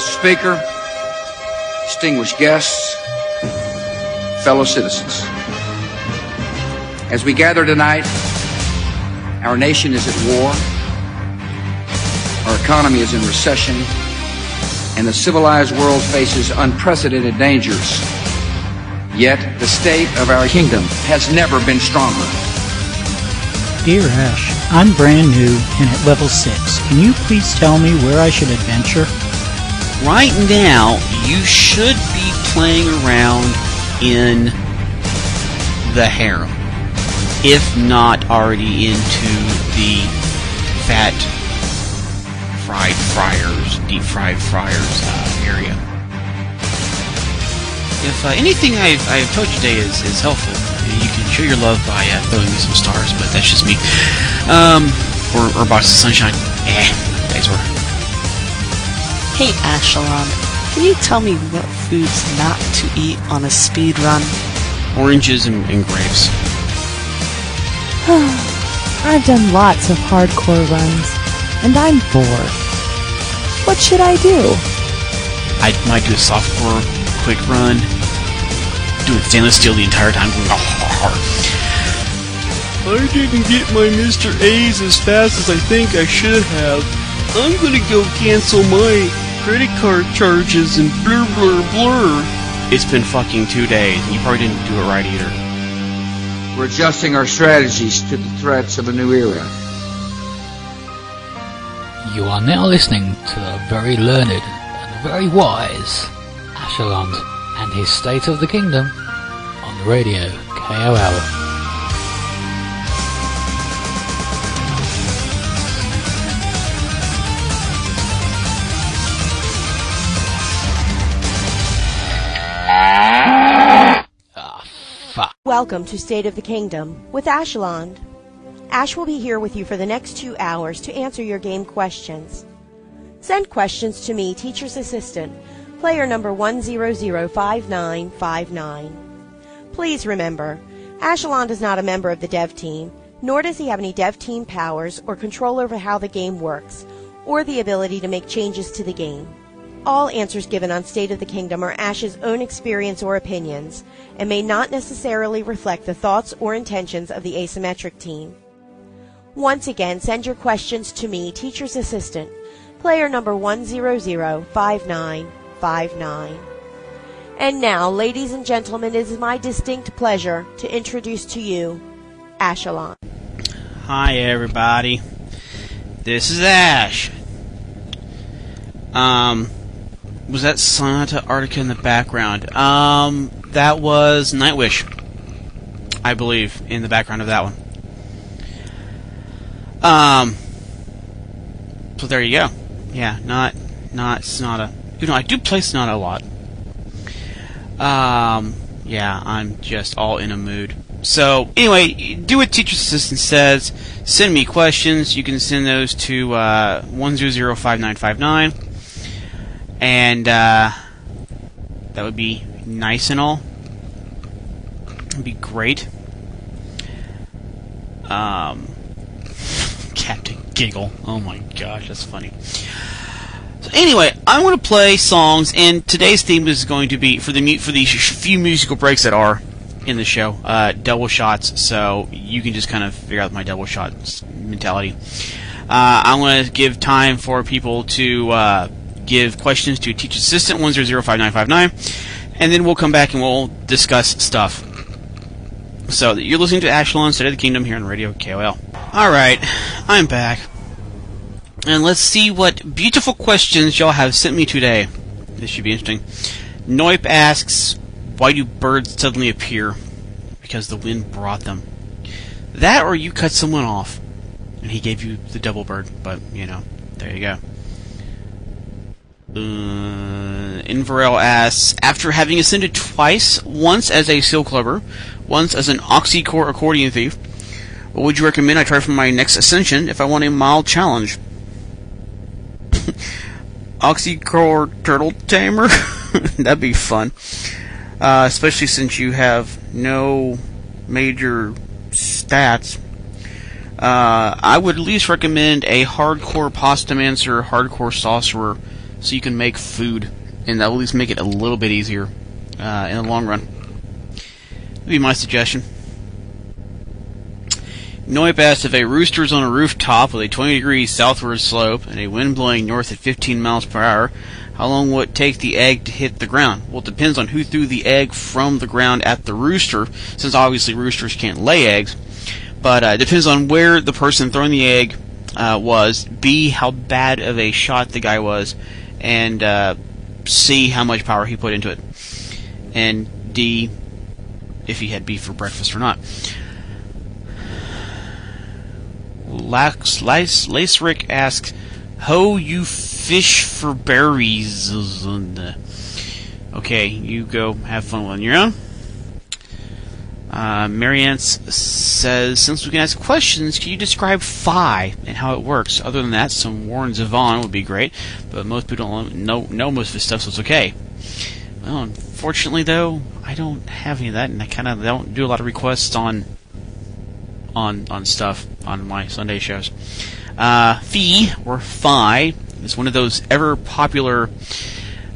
Speaker, distinguished guests, fellow citizens. As we gather tonight, our nation is at war, our economy is in recession, and the civilized world faces unprecedented dangers. Yet the state of our kingdom has never been stronger. Dear Ash, I'm brand new and at level 6. Can you please tell me where I should adventure? Right now, you should be playing around in the harem. If not already into the fat fried fryers, deep fried fryers uh, area. If uh, anything I've, I've told you today is, is helpful, you can show your love by uh, throwing me some stars, but that's just me. Um, or, or box of sunshine. Eh, thanks for. Hey, Ashalon, can you tell me what foods not to eat on a speed run? Oranges and, and grapes. I've done lots of hardcore runs, and I'm bored. What should I do? I might do a softcore quick run, doing stainless steel the entire time, going hard. I didn't get my Mr. A's as fast as I think I should have. I'm gonna go cancel my credit card charges and blur blur blur. It's been fucking two days, and you probably didn't do it right either. We're adjusting our strategies to the threats of a new era. You are now listening to the very learned and very wise Ashalond and his State of the Kingdom on the radio KOL. Welcome to State of the Kingdom with Ashland. Ash will be here with you for the next two hours to answer your game questions. Send questions to me, Teacher's Assistant, player number 1005959. Please remember, Ashland is not a member of the dev team, nor does he have any dev team powers or control over how the game works, or the ability to make changes to the game. All answers given on State of the Kingdom are Ash's own experience or opinions, and may not necessarily reflect the thoughts or intentions of the asymmetric team. Once again, send your questions to me, Teacher's Assistant, player number 1005959. And now, ladies and gentlemen, it is my distinct pleasure to introduce to you Ashalon. Hi, everybody. This is Ash. Um, was that Sonata Arctica in the background? Um, that was Nightwish, I believe, in the background of that one. Um, so there you go. Yeah, not not Sonata. You know, I do play Sonata a lot. Um, yeah, I'm just all in a mood. So anyway, do what teacher assistant says. Send me questions. You can send those to uh, one zero zero five nine five nine, and uh, that would be nice and all. It'd be great. Um, Captain Giggle. Oh my gosh, that's funny. So anyway, I'm going to play songs, and today's theme is going to be for the for the few musical breaks that are in the show, uh, double shots. So you can just kind of figure out my double shots mentality. Uh, I'm going to give time for people to uh, give questions to teach assistant one zero zero five nine five nine, and then we'll come back and we'll discuss stuff. So you're listening to Ashlon, State of the Kingdom here on Radio KOL. All right, I'm back. And let's see what beautiful questions y'all have sent me today. This should be interesting. Noip asks, why do birds suddenly appear? Because the wind brought them. That or you cut someone off. And he gave you the double bird, but, you know, there you go. Uh, Inverell asks, after having ascended twice, once as a seal clubber, once as an oxycore accordion thief, what would you recommend I try for my next ascension if I want a mild challenge? Oxycore Turtle Tamer? That'd be fun. Uh, especially since you have no major stats. Uh, I would at least recommend a hardcore Pastamancer, hardcore Sauceror so you can make food, and that will at least make it a little bit easier uh, in the long run. That'd be my suggestion. Noip asked if a rooster is on a rooftop with a 20 degree southward slope and a wind blowing north at 15 miles per hour, how long will it take the egg to hit the ground? Well, it depends on who threw the egg from the ground at the rooster, since obviously roosters can't lay eggs. But uh, it depends on where the person throwing the egg uh, was, B, how bad of a shot the guy was, and uh, how much power he put into it, and D, if he had beef for breakfast or not. Lax, Lace, Lacerick asks, Ho, you fish for berries. Okay, you go have fun on your own. Uh, Marianne says, since we can ask questions, can you describe Phi and how it works? Other than that, some Warren Zevon would be great, but most people don't know, know most of his stuff, so it's okay. Well, unfortunately, though, I don't have any of that, and I kind of don't do a lot of requests on on on stuff on my Sunday shows. Uh, Phi or Phi is one of those ever popular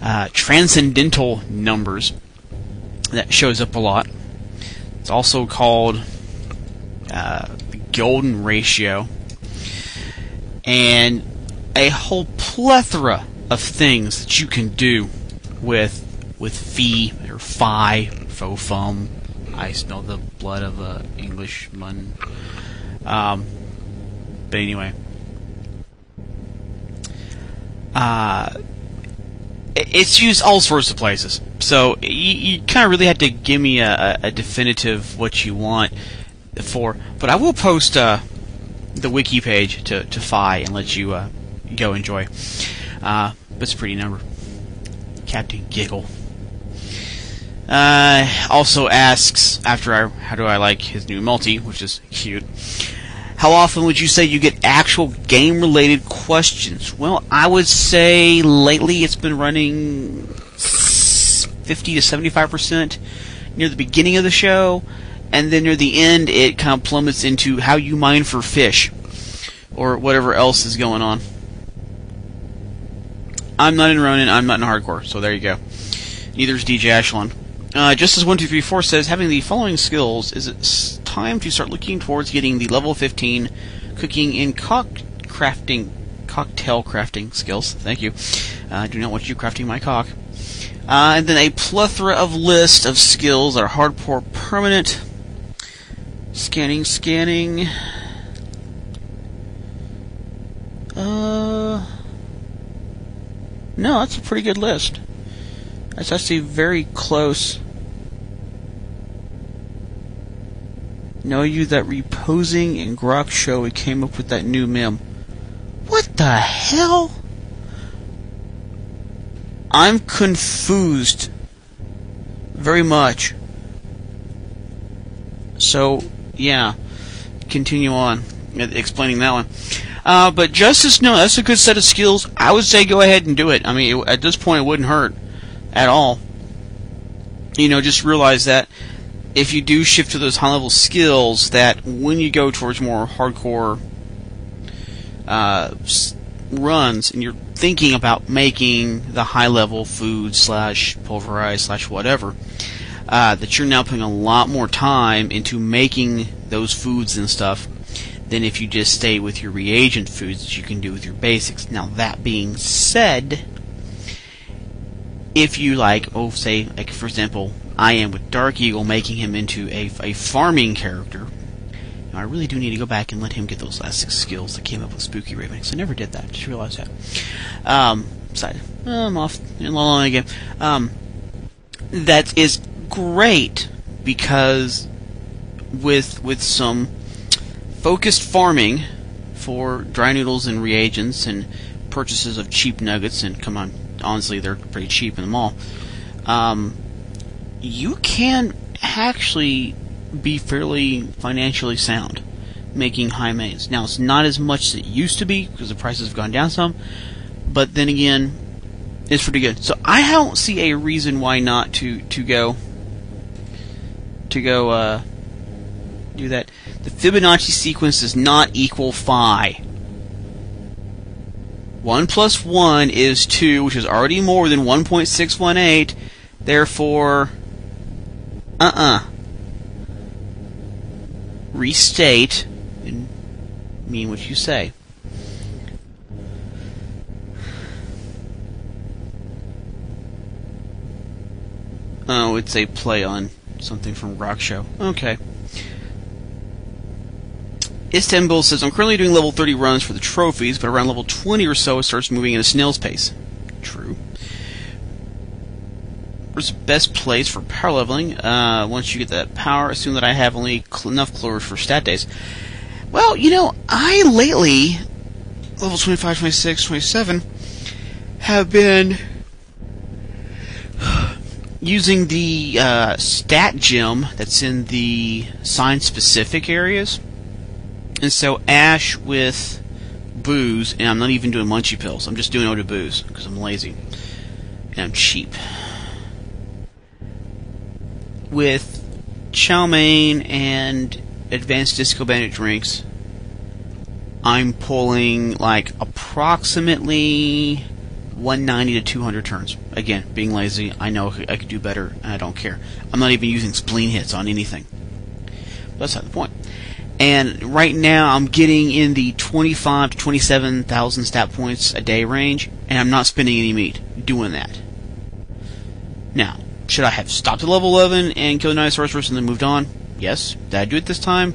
uh, transcendental numbers that shows up a lot. It's also called uh, the golden ratio, and a whole plethora of things that you can do with with Phi or Phi, faux fum. I smell the blood of an Englishman. Um, but anyway, uh, it's used all sorts of places. So you, you kind of really had to give me a, a, definitive what you want for. But I will post uh, the wiki page to to Phi and let you uh, go enjoy. Uh, it's a pretty number. Captain Giggle. Uh, also asks after I, how do I like his new multi, which is cute. How often would you say you get actual game related questions? Well, I would say lately it's been running 50 to 75% near the beginning of the show, and then near the end it kind of plummets into how you mine for fish or whatever else is going on. I'm not in Ronin, I'm not in hardcore, so there you go. Neither is DJ Ashlon. Uh, just as 1234 says, having the following skills, is it time to start looking towards getting the level 15 cooking in cock crafting, cocktail crafting skills. Thank you. Uh, I do not want you crafting my cock. Uh, and then a plethora of list of skills that are hardcore permanent. Scanning, scanning. Uh, no, that's a pretty good list. That's actually very close. Know you that reposing in Grok show we came up with that new meme. What the hell? I'm confused very much. So, yeah, continue on explaining that one. Uh, but Justice, no, that's a good set of skills. I would say go ahead and do it. I mean, it, at this point, it wouldn't hurt at all. You know, just realize that if you do shift to those high level skills, that when you go towards more hardcore uh, runs and you're thinking about making the high level food slash pulverized slash whatever, uh, that you're now putting a lot more time into making those foods and stuff than if you just stay with your reagent foods that you can do with your basics. Now, that being said, if you like, oh, say, like for example, I am with Dark Eagle, making him into a, a farming character. Now, I really do need to go back and let him get those last six skills that came up with Spookyraven, I never did that. Just realized that. Um, side, I'm off la la again. Um, that is great because with with some focused farming for dry noodles and reagents and purchases of cheap nuggets and come on honestly, they're pretty cheap in the mall. Um, you can actually be fairly financially sound making hi meins. Now, it's not as much as it used to be because the prices have gone down some, but then again, it's pretty good. So I don't see a reason why not to to go to go uh, do that. The Fibonacci sequence does not equal phi. 1 plus 1 is 2, which is already more than 1.618. Therefore, uh uh Restate and mean what you say. Oh, it's a play on something from Rock Show. Okay. Istanbul says, I'm currently doing level 30 runs for the trophies, but around level 20 or so it starts moving at a snail's pace. True. Where's the best place for power leveling? Uh, once you get that power, assume that I have only cl- enough clovers for stat days. Well, you know, I lately, level 25, 26, 27, have been using the uh, stat gem that's in the sign specific areas. And so Ash with booze, and I'm not even doing munchie pills. I'm just doing Ode to Booze because I'm lazy and I'm cheap. With chow mein and advanced disco bandit drinks, I'm pulling like approximately 190 to 200 turns. Again, being lazy, I know I could do better, and I don't care. I'm not even using spleen hits on anything. That's not the point. And right now, I'm getting in the 25 to 27,000 stat points a day range, and I'm not spending any meat doing that. Now, should I have stopped at level 11 and killed a sorceress and then moved on? Yes. Did I do it this time?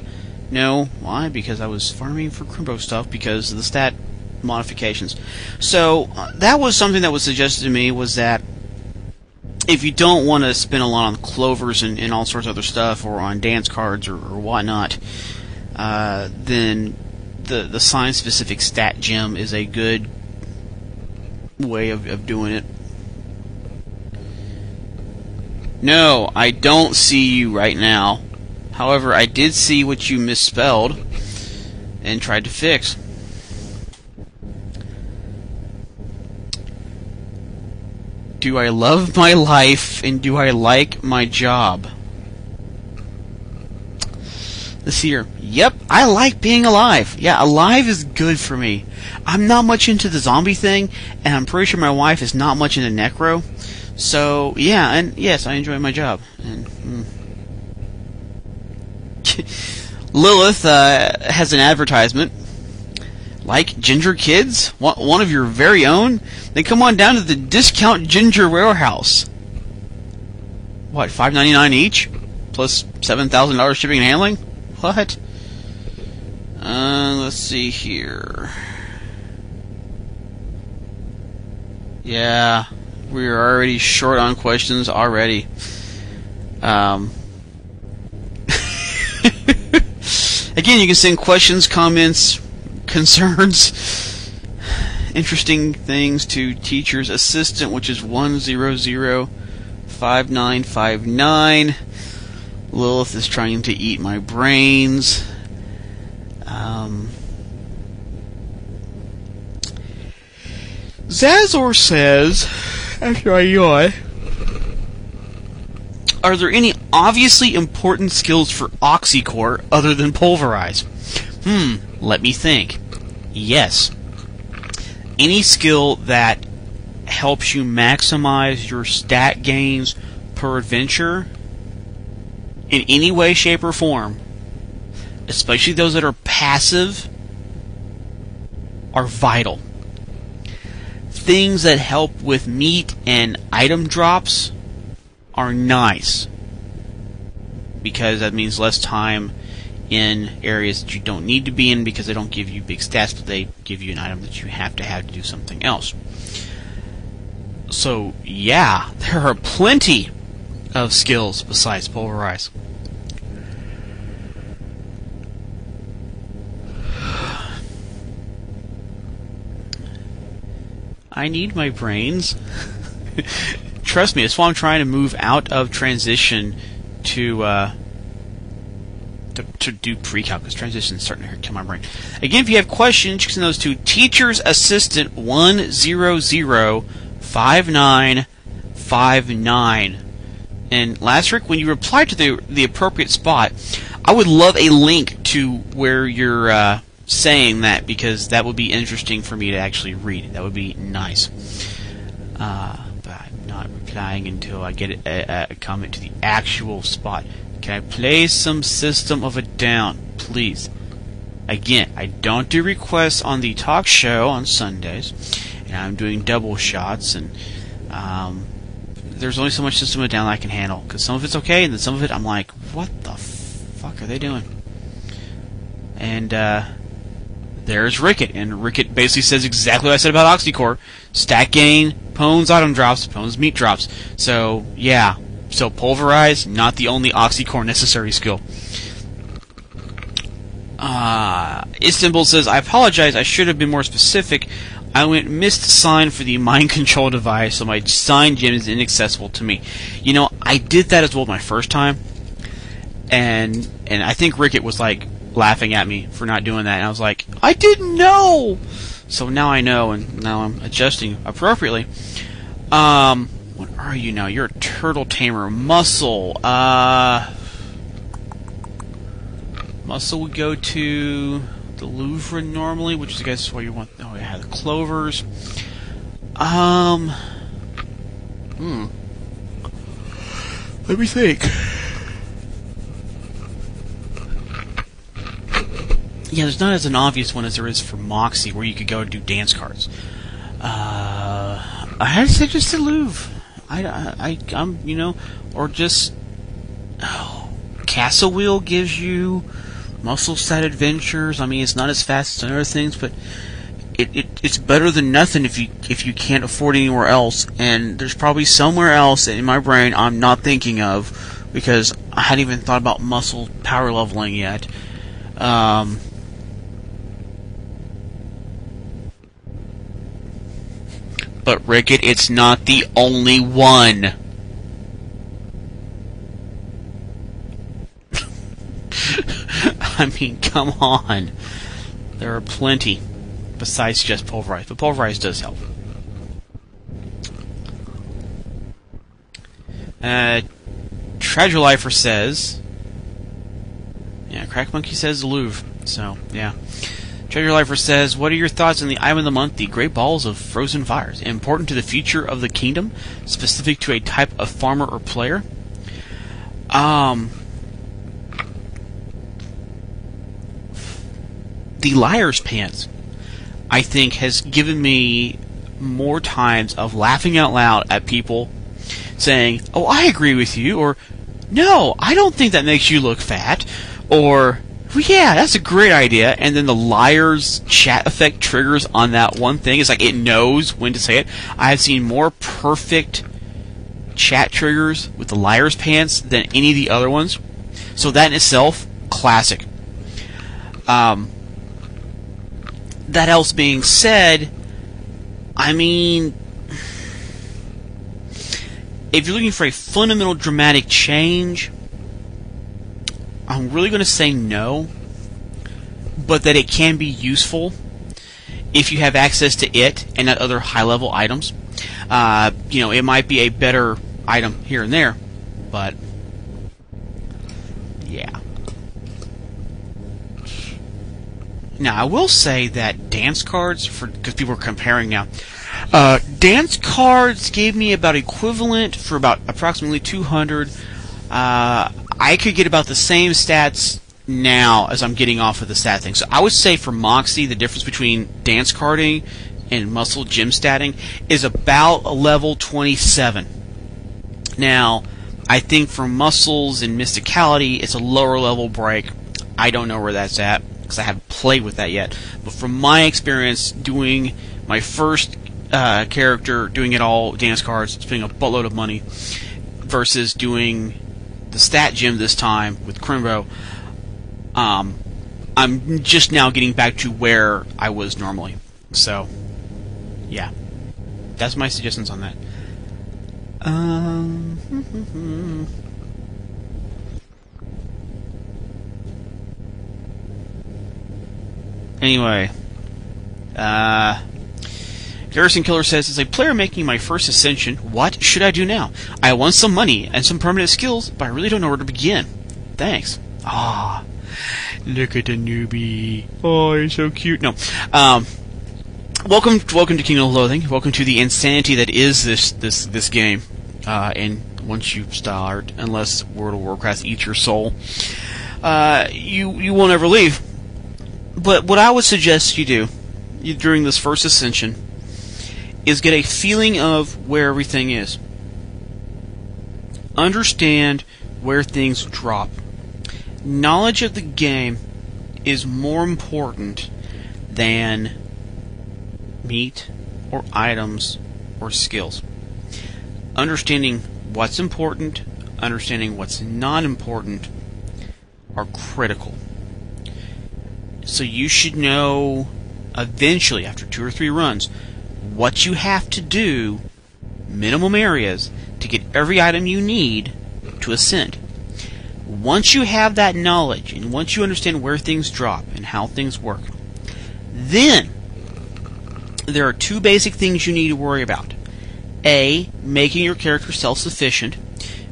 No. Why? Because I was farming for Crimbo stuff because of the stat modifications. So uh, that was something that was suggested to me was that if you don't want to spend a lot on clovers and, and all sorts of other stuff or on dance cards or, or whatnot, uh, then the the sign specific stat gem is a good way of, of doing it. No, I don't see you right now. However, I did see what you misspelled and tried to fix. Do I love my life and do I like my job? See here. Yep, I like being alive. Yeah, alive is good for me. I'm not much into the zombie thing, and I'm pretty sure my wife is not much into necro. So yeah, and yes, I enjoy my job. And mm. Lilith uh, has an advertisement. Like Ginger Kids, one of your very own. Then come on down to the Discount Ginger Warehouse. What, five ninety nine each, plus seven thousand dollars shipping and handling? What? Uh, let's see here. Yeah, we're already short on questions already. Um, again, you can send questions, comments, concerns, interesting things to teacher's assistant, which is one zero zero five nine five nine. Lilith is trying to eat my brains. Um, Zazor says, after are there any obviously important skills for Oxycore other than pulverize? Hmm, let me think. Yes. Any skill that helps you maximize your stat gains per adventure in any way, shape, or form, especially those that are passive, are vital. Things that help with meat and item drops are nice because that means less time in areas that you don't need to be in because they don't give you big stats, but they give you an item that you have to have to do something else. So, yeah, there are plenty of skills besides pulverize. I need my brains. Trust me, that's why I'm trying to move out of transition to uh, to, to do pre-calc because transition is starting to kill my brain. Again, if you have questions, you can send those to teacher's assistant one zero zero five nine five nine. And last week, when you reply to the the appropriate spot, I would love a link to where your uh, saying that because that would be interesting for me to actually read. That would be nice. Uh, but I'm not replying until I get a, a comment to the actual spot. Can I play some System of a Down, please? Again, I don't do requests on the talk show on Sundays, and I'm doing double shots, and um, there's only so much System of a Down I can handle because some of it's okay, and then some of it I'm like, what the fuck are they doing? And uh, there's Ricket, and Ricket basically says exactly what I said about Oxycore: stat gain, Pones item drops, Pones meat drops. So yeah, so pulverize, not the only Oxycore necessary skill. Uh, Istanbul says, I apologize, I should have been more specific. I went missed sign for the mind control device, so my sign gem is inaccessible to me. You know, I did that as well my first time, and and I think Ricket was like laughing at me for not doing that, and I was like, I didn't know. So now I know, and now I'm adjusting appropriately. Um, what are you now? You're a turtle tamer. Muscle. Uh, muscle would go to the Louvre normally, which is I guess why you want. Oh, yeah, the clovers. Um. Hmm. Let me think. Yeah, there's not as an obvious one as there is for Moxie, where you could go and do dance cards. Uh, I just the Louvre. I, I, I'm, you know, or just oh, Castle Wheel gives you muscle set adventures. I mean, it's not as fast as other things, but it, it it's better than nothing if you if you can't afford anywhere else. And there's probably somewhere else in my brain I'm not thinking of because I hadn't even thought about muscle power leveling yet. Um, but Rickett, it's not the only one. I mean, come on. There are plenty besides just pulverize, but pulverize does help. Uh, Treasure Lifer says, yeah, Crack Monkey says Louvre. So, yeah. Treasure Lifer says, What are your thoughts on the item of the month, the Great Balls of Frozen Fires? Important to the future of the kingdom? Specific to a type of farmer or player? Um. The Liar's Pants, I think, has given me more times of laughing out loud at people saying, Oh, I agree with you, or No, I don't think that makes you look fat, or yeah, that's a great idea. And then the liar's chat effect triggers on that one thing. It's like it knows when to say it. I have seen more perfect chat triggers with the liar's pants than any of the other ones. So that in itself, classic. Um, that else being said, I mean, if you're looking for a fundamental dramatic change, I'm really going to say no, but that it can be useful if you have access to it and not other high level items. Uh, you know, it might be a better item here and there, but yeah. Now, I will say that dance cards, for because people are comparing now, uh, dance cards gave me about equivalent for about approximately 200. Uh, I could get about the same stats now as I'm getting off of the stat thing. So I would say for Moxie, the difference between dance carding and muscle gym statting is about a level 27. Now, I think for muscles and mysticality, it's a lower level break. I don't know where that's at because I haven't played with that yet. But from my experience doing my first uh, character, doing it all dance cards, spending a buttload of money, versus doing the stat gym this time with Crimbo, um, I'm just now getting back to where I was normally. So, yeah, that's my suggestions on that. Um. anyway, uh, Garrison Killer says, as a player making my first ascension, what should I do now? I want some money and some permanent skills, but I really don't know where to begin. Thanks. Ah. Look at the newbie. Oh, you're so cute. No. Um, welcome, welcome to Kingdom of Loathing. Welcome to the insanity that is this this this game. Uh, and once you start, unless World of Warcraft eats your soul, uh, you you won't ever leave. But what I would suggest you do you, during this first ascension is get a feeling of where everything is. Understand where things drop. Knowledge of the game is more important than meat or items or skills. Understanding what's important, understanding what's not important are critical. So you should know eventually, after two or three runs, what you have to do, minimum areas, to get every item you need to ascend. Once you have that knowledge, and once you understand where things drop and how things work, then there are two basic things you need to worry about. A, making your character self sufficient,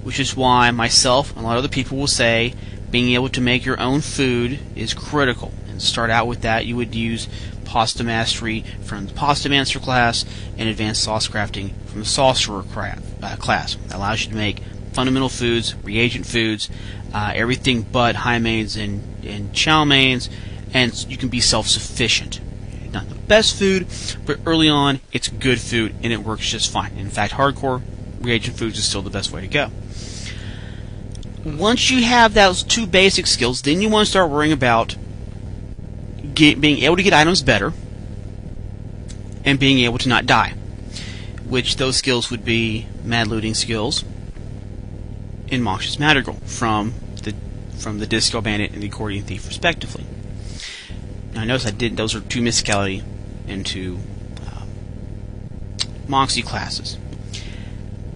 which is why myself and a lot of other people will say being able to make your own food is critical. And start out with that, you would use Pasta Mastery from the Pasta Master class and Advanced Sauce Crafting from the Sauceror craft, uh, class. That allows you to make fundamental foods, reagent foods, uh, everything but hi meins and, and chow meins, and you can be self sufficient. Not the best food, but early on, it's good food and it works just fine. In fact, hardcore reagent foods is still the best way to go. Once you have those two basic skills, then you want to start worrying about get, being able to get items better and being able to not die. Which those skills would be mad looting skills in Moxious Madrigal from the from the Disco Bandit and the Accordion Thief, respectively. Now, I notice I did those are two mysticality into um, Moxie classes.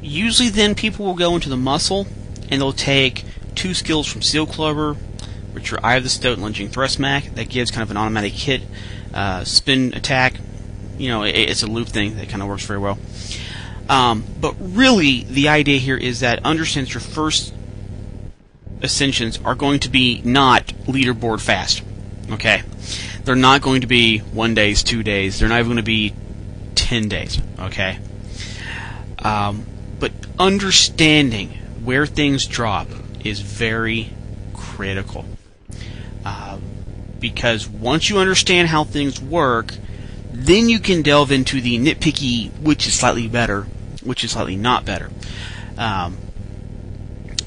Usually, then people will go into the muscle and they'll take two skills from Seal Clubber, which are Eye of the Stoat Lunging Thrust-Smack. That gives kind of an automatic hit, uh, spin attack. You know, it, it's a loop thing that kind of works very well. Um, but really, the idea here is that understands your first ascensions are going to be not leaderboard fast. Okay, they're not going to be one days, two days. They're not even going to be ten days. Okay, um, but understanding where things drop is very critical. Because once you understand how things work, then you can delve into the nitpicky, which is slightly better, which is slightly not better. Um,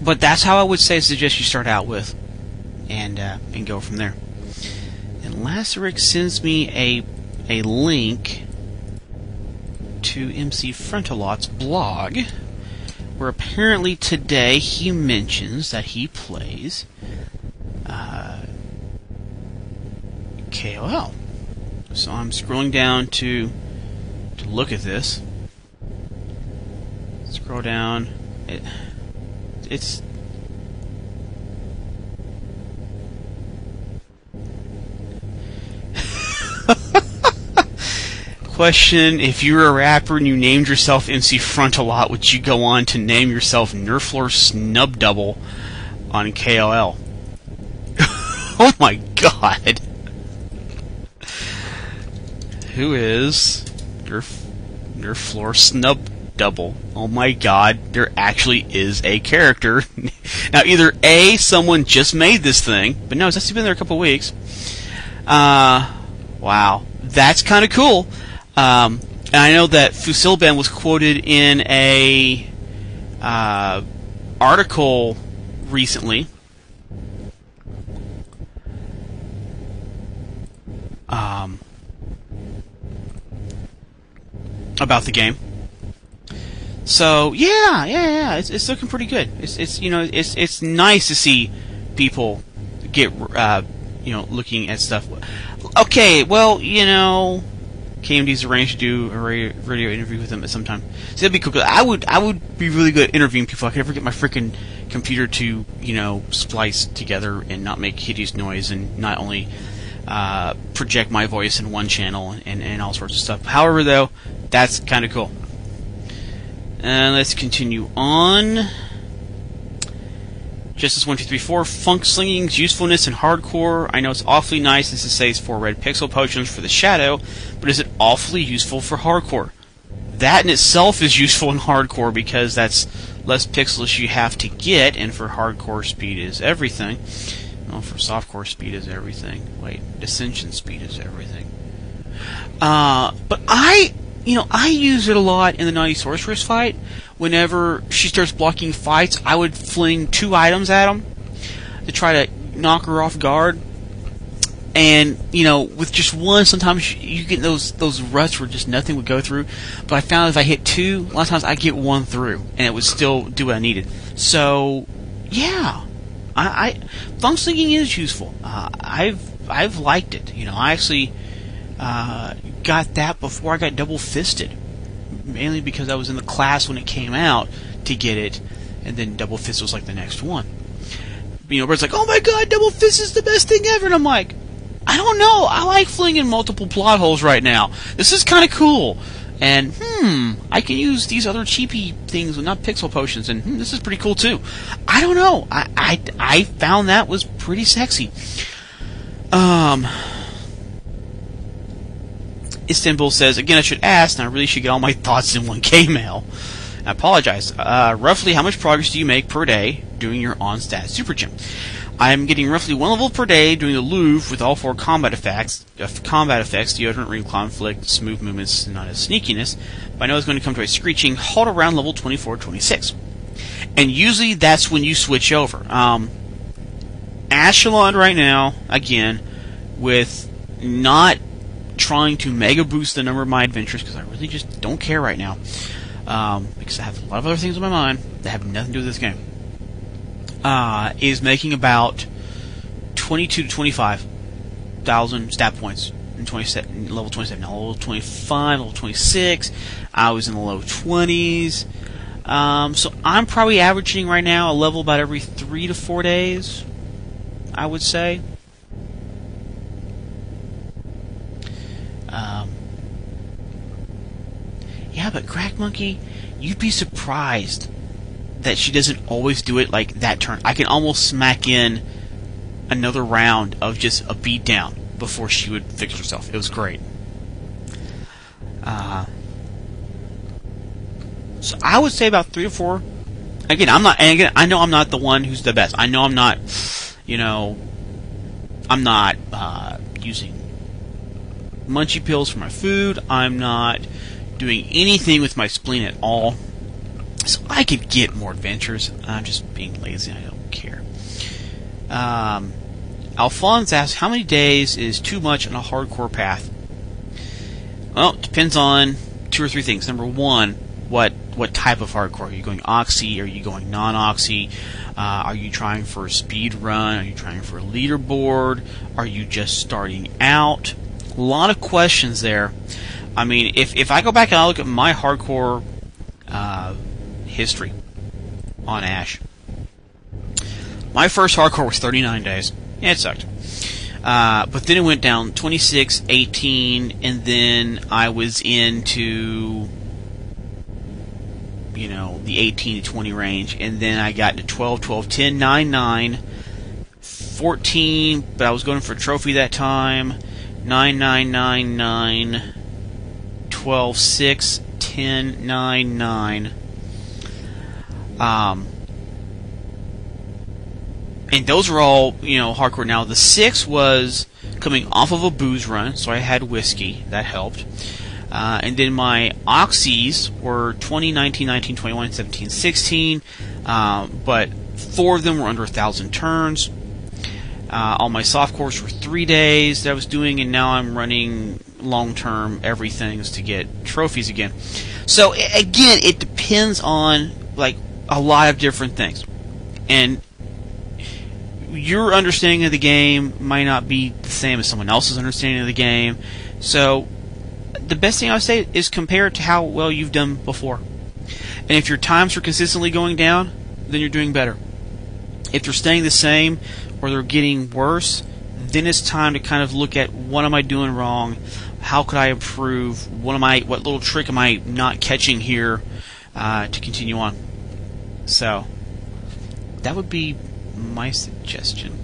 but that's how I would say suggest you start out with, and uh, and go from there. And Lazarick sends me a a link to MC Frontalot's blog, where apparently today he mentions that he plays uh, KOL. So I'm scrolling down to to look at this. Scroll down. It, it's Question: If you were a rapper and you named yourself MC Frontalot, would you go on to name yourself Nerflor Snub Double on KOL? oh my god! Who is your your floor Snub Double? Oh my god! There actually is a character. now, either a someone just made this thing, but no, it's actually been there a couple weeks. Uh, wow, that's kind of cool. Um, and I know that Fusilban was quoted in a uh, article recently. Um, about the game. So yeah, yeah, yeah, it's, it's looking pretty good. It's it's you know it's it's nice to see people get uh, you know looking at stuff. Okay, well you know KMD's arranged to do a radio interview with him at some time. So that'd be cool. I would I would be really good at interviewing people. I could never get my freaking computer to you know splice together and not make hideous noise and not only uh, project my voice in one channel and, and all sorts of stuff. However, though, that's kind of cool. And let's continue on. Justice one two three four Funk Slinging's usefulness in hardcore. I know it's awfully nice as it four red pixel potions for the shadow, but is it awfully useful for hardcore? That in itself is useful in hardcore because that's less pixels you have to get, and for hardcore speed is everything. Well, for softcore speed is everything. Wait, ascension speed is everything. Uh, but I, you know, I use it a lot in the Naughty Sorceress fight. Whenever she starts blocking fights, I would fling two items at them to try to knock her off guard. And you know, with just one, sometimes you get those those ruts where just nothing would go through. But I found if I hit two, a lot of times I get one through, and it would still do what I needed. So, yeah, I, I funk slinging is useful. Uh, I've I've liked it. You know, I actually uh, got that before I got double fisted, mainly because I was in the class when it came out to get it, and then double fist was like the next one. You know, Bert's like, "Oh my god, double fist is the best thing ever," and I'm like, "I don't know. I like flinging multiple plot holes right now. This is kind of cool." And hmm, I can use these other cheapy things, not pixel potions, and hmm, this is pretty cool too. I don't know. I, I I found that was pretty sexy. Um, Istanbul says, again, I should ask, and I really should get all my thoughts in one K mail. I apologize. Uh, roughly, how much progress do you make per day doing your on stat super gym? I am getting roughly one level per day doing the Louvre with all four combat effects, uh, combat effects, deodorant, ring conflict, smooth movements, not as sneakiness. But I know it's going to come to a screeching halt around level 24, 26. And usually that's when you switch over. Um, Ashelon right now, again, with not trying to mega boost the number of my adventures because I really just don't care right now. Um, because I have a lot of other things on my mind that have nothing to do with this game. Uh, is making about 22 to 25 thousand stat points in 27, level 27. Now, level 25, level 26. I was in the low 20s. Um, so I'm probably averaging right now a level about every three to four days. I would say. Um, yeah, but Crack Monkey, you'd be surprised that she doesn't always do it like that turn. I can almost smack in another round of just a beat down before she would fix herself. It was great. Uh, so I would say about three or four. Again, I'm not. And again, I know I'm not the one who's the best. I know I'm not. You know, I'm not uh, using munchie pills for my food. I'm not doing anything with my spleen at all. So I could get more adventures. I'm just being lazy. I don't care. Um, Alphonse asks, how many days is too much on a hardcore path? Well, it depends on two or three things. Number one, what what type of hardcore? Are you going oxy? Are you going non-oxy? Uh, are you trying for a speed run? Are you trying for a leaderboard? Are you just starting out? A lot of questions there. I mean, if if I go back and I look at my hardcore uh, history on Ash, my first hardcore was 39 days. Yeah, it sucked. Uh, but then it went down 26, 18, and then I was into, you know, the 18 to 20 range, and then I got to 12, 12, 10, 9, 9, 14, but I was going for a trophy that time, 9, 9, 9, 9, 12, 6, 10, 9, 9. Um, and those were all you know hardcore. Now the six was coming off of a booze run, so I had whiskey that helped. Uh, and then my oxys were 20, 19, 19, 21, 17, 16. Uh, but four of them were under a thousand turns. Uh, all my soft cores were three days that I was doing, and now I'm running long term everything's to get trophies again. So again, it depends on like a lot of different things, and your understanding of the game might not be the same as someone else's understanding of the game. So, the best thing I would say is compare it to how well you've done before. And if your times are consistently going down, then you're doing better. If they're staying the same or they're getting worse, then it's time to kind of look at what am I doing wrong? How could I improve? What am I? What little trick am I not catching here uh, to continue on? So that would be my suggestion.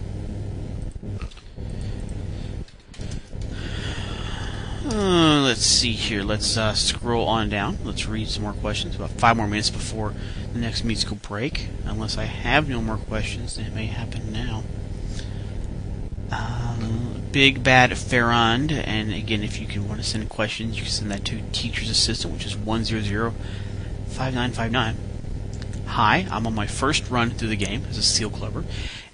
Uh, let's see here. Let's uh, scroll on down. Let's read some more questions. About five more minutes before the next musical break. Unless I have no more questions, it may happen now. Um, Big Bad Ferrand, and again, if you can want to send questions, you can send that to Teacher's Assistant, which is 100-5959. Hi, I'm on my first run through the game as a Seal Clubber,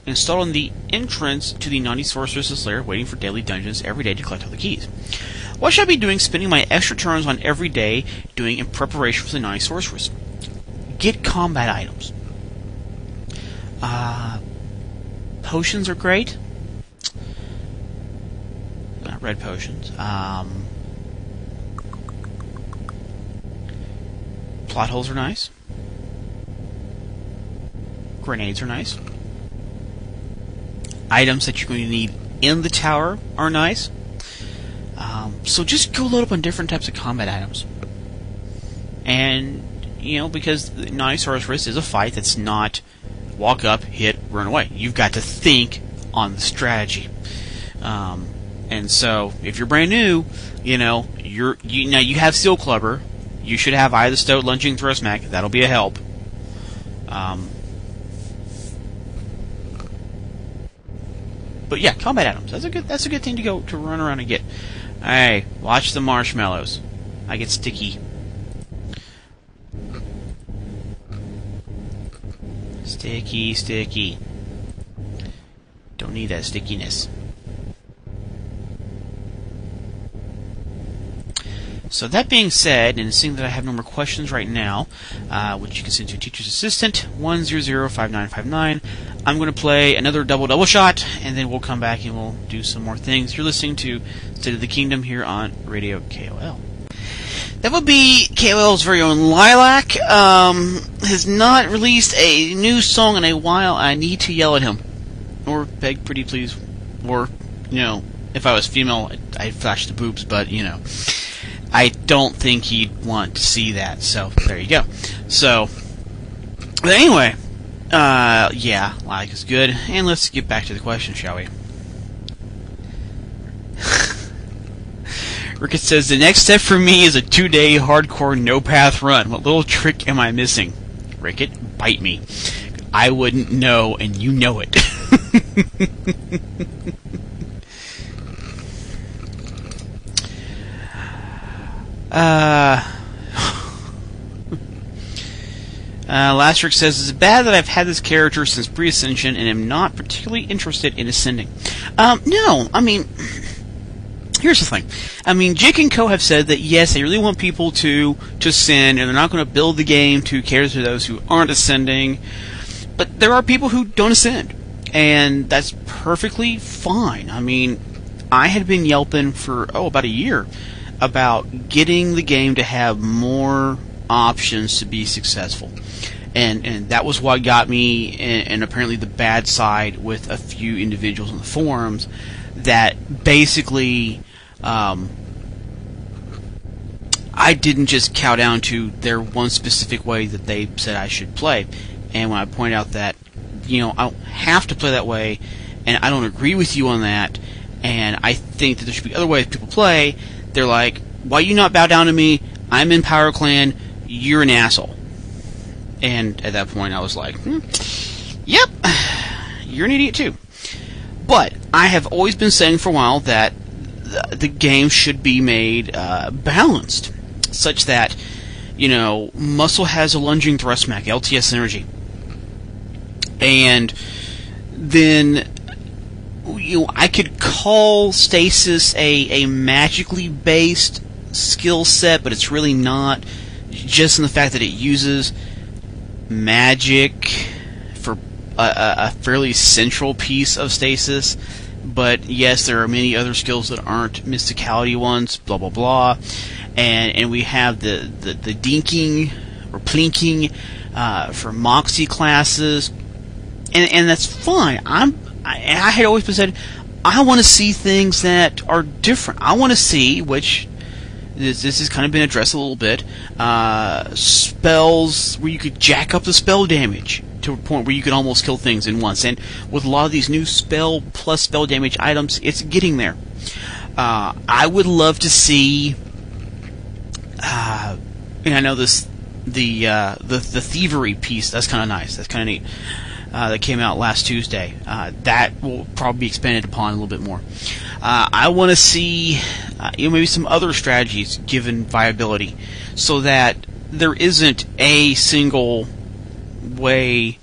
installed on the entrance to the Naughty Sorceress's Lair, waiting for daily dungeons every day to collect all the keys. What should I be doing spending my extra turns on every day doing in preparation for the Naughty Sorceress? Get combat items. Uh, potions are great. Uh, red potions. Um, plot holes are nice. Grenades are nice. Items that you're going to need in the tower are nice. Um, so just go load up on different types of combat items. And, you know, because the Naughty Sorceress is a fight that's not walk up, hit, run away. You've got to think on the strategy. Um, and so, if you're brand new, you know, you're you now you have Seal Clubber. You should have Eye of the Stoat, Lunging Thrust Smack. That'll be a help. Um, but yeah, combat atoms. That's a good. That's a good thing to go to run around and get. Hey, watch the marshmallows. I get sticky. Sticky, sticky. Don't need that stickiness. So that being said, and seeing that I have no more questions right now, uh, which you can send to Teacher's Assistant, 1005959, I'm going to play another double double shot, and then we'll come back and we'll do some more things. You're listening to State of the Kingdom here on Radio KOL. That would be KOL's very own Lilac. Um, has not released a new song in a while. I need to yell at him. Or beg pretty please. Or, you know, if I was female, I'd, I'd flash the boobs, but, you know. I don't think he'd want to see that, so there you go. So, but anyway, uh, yeah, like is good. And let's get back to the question, shall we? Rickett says the next step for me is a two-day hardcore no-path run. What little trick am I missing? Rickett, bite me. I wouldn't know, and you know it. uh. Uh, Lastrick says, It's bad that I've had this character since pre Ascension and am not particularly interested in ascending. Um, no, I mean, here's the thing. I mean, Jick and Co. have said that yes, they really want people to, to ascend, and they're not going to build the game to cater to those who aren't ascending. But there are people who don't ascend, and that's perfectly fine. I mean, I had been yelping for, oh, about a year about getting the game to have more options to be successful. And, and that was what got me, and, apparently the bad side with a few individuals in the forums, that basically um, I didn't just cow down to their one specific way that they said I should play. And when I point out that, you know, I don't have to play that way, and I don't agree with you on that, and I think that there should be other ways people play, they're like, why you not bow down to me? I'm in Power Clan, you're an asshole. And at that point, I was like, hmm, yep, you're an idiot too. But I have always been saying for a while that the, the game should be made uh, balanced, such that you know muscle has a lunging thrust smack, LTS synergy, and then you know, I could call stasis a a magically based skill set, but it's really not. Just in the fact that it uses magic for a, a fairly central piece of stasis. But yes, there are many other skills that aren't mysticality ones. Blah blah blah, and and we have the the, the dinking or plinking uh, for moxie classes, and and that's fine. I'm I, I had always been said I want to see things that are different. I want to see which this, this has kind of been addressed a little bit. Uh, spells where you could jack up the spell damage to a point where you could almost kill things in once. And with a lot of these new spell plus spell damage items, it's getting there. Uh, I would love to see. Uh, and I know this the uh, the the thievery piece. That's kind of nice. That's kind of neat. Uh, that came out last Tuesday. Uh, that will probably be expanded upon a little bit more. Uh, I want to see, uh, you know, maybe some other strategies given viability, so that there isn't a single way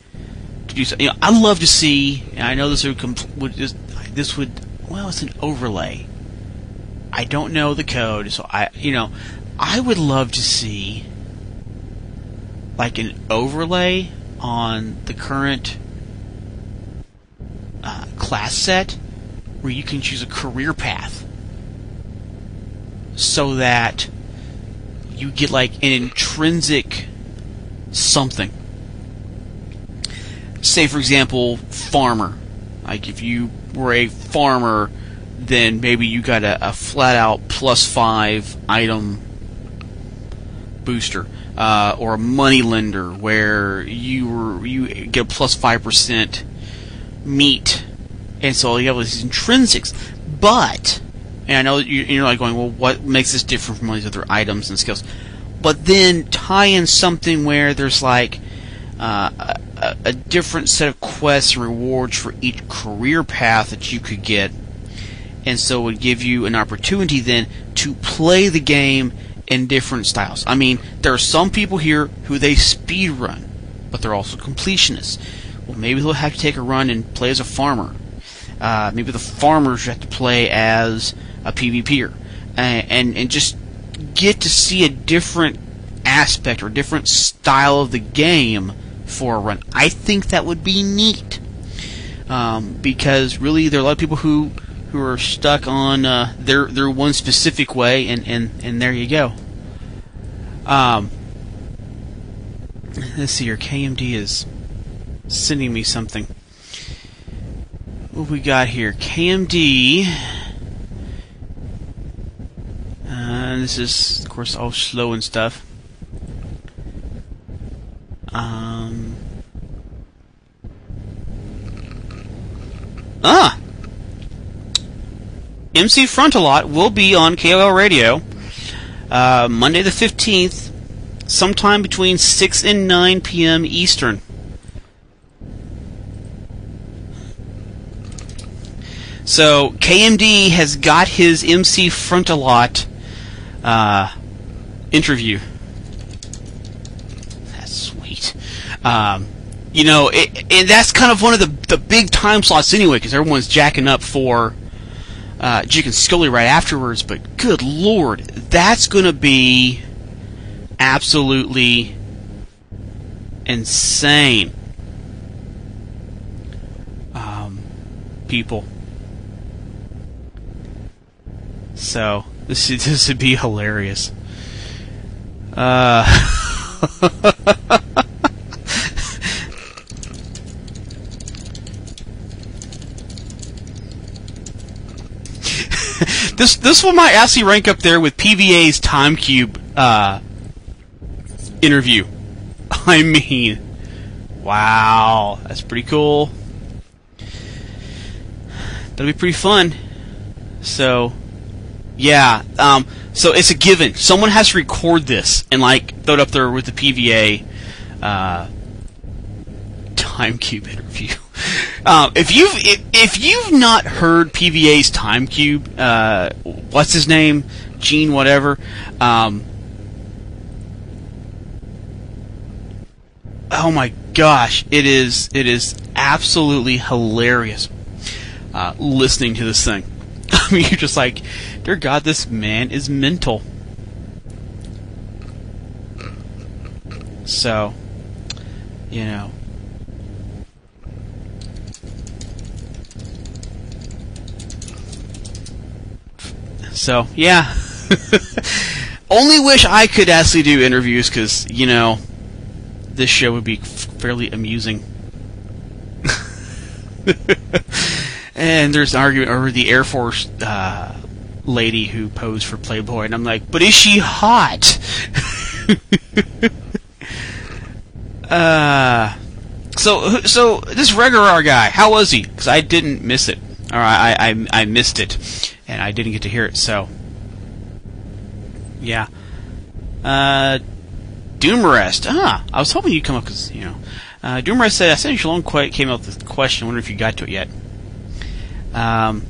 to do so. You know, I'd love to see. And I know this would, compl- would just, this would well, it's an overlay. I don't know the code, so I you know I would love to see like an overlay on the current uh, class set where you can choose a career path so that you get like an intrinsic something. Say, for example, farmer. Like if you were a farmer, then maybe you got a, a flat out plus five item booster. Uh, or a money lender where you were, you get a plus five percent meat, and so you have these intrinsics. But, and I know you're like going, well, what makes this different from all these other items and skills? But then tie in something where there's like uh, a, a different set of quests and rewards for each career path that you could get, and so it would give you an opportunity then to play the game in different styles. I mean, there are some people here who they speed run, but they're also completionists. Well, maybe they'll have to take a run and play as a farmer. Uh, maybe the farmers have to play as a PvPer, and, and and just get to see a different aspect or different style of the game for a run. I think that would be neat. Um, because really, there are a lot of people who who are stuck on uh, their their one specific way, and, and, and there you go. Um, let's see here. KMD is sending me something. What we got here? KMD. Uh, this is, of course, all slow and stuff. Um. Ah! MC Frontalot will be on KOL Radio uh, Monday the 15th, sometime between 6 and 9 p.m. Eastern. So KMD has got his MC Frontalot uh, interview. That's sweet. Um, you know, it, and that's kind of one of the the big time slots anyway, because everyone's jacking up for uh, Jick and Scully right afterwards. But good lord, that's going to be absolutely insane. Um, people. So this this would be hilarious. Uh. this this one might actually rank up there with PVA's Time Cube uh, interview. I mean, wow, that's pretty cool. That'll be pretty fun. So, yeah, um, so it's a given. Someone has to record this and like throw it up there with the PVA uh, Time Cube interview. Um, if you've if, if, you've not heard PVA's Time Cube, uh, what's his name, Gene, whatever. Um, oh my gosh, it is it is absolutely hilarious uh, listening to this thing. I mean, you're just like, dear God, this man is mental. So, you know. So, yeah. Only wish I could actually do interviews because, you know, this show would be fairly amusing. and there's an argument over the Air Force uh, lady who posed for Playboy, and I'm like, but is she hot? uh, so so this Regerar guy, how was he? Because I didn't miss it, or I, I I missed it, and I didn't get to hear it. So yeah, uh. Ah, I was hoping you'd come up because you know, uh, said I sent you a long qu- came up with a question. I wonder if you got to it yet. Um.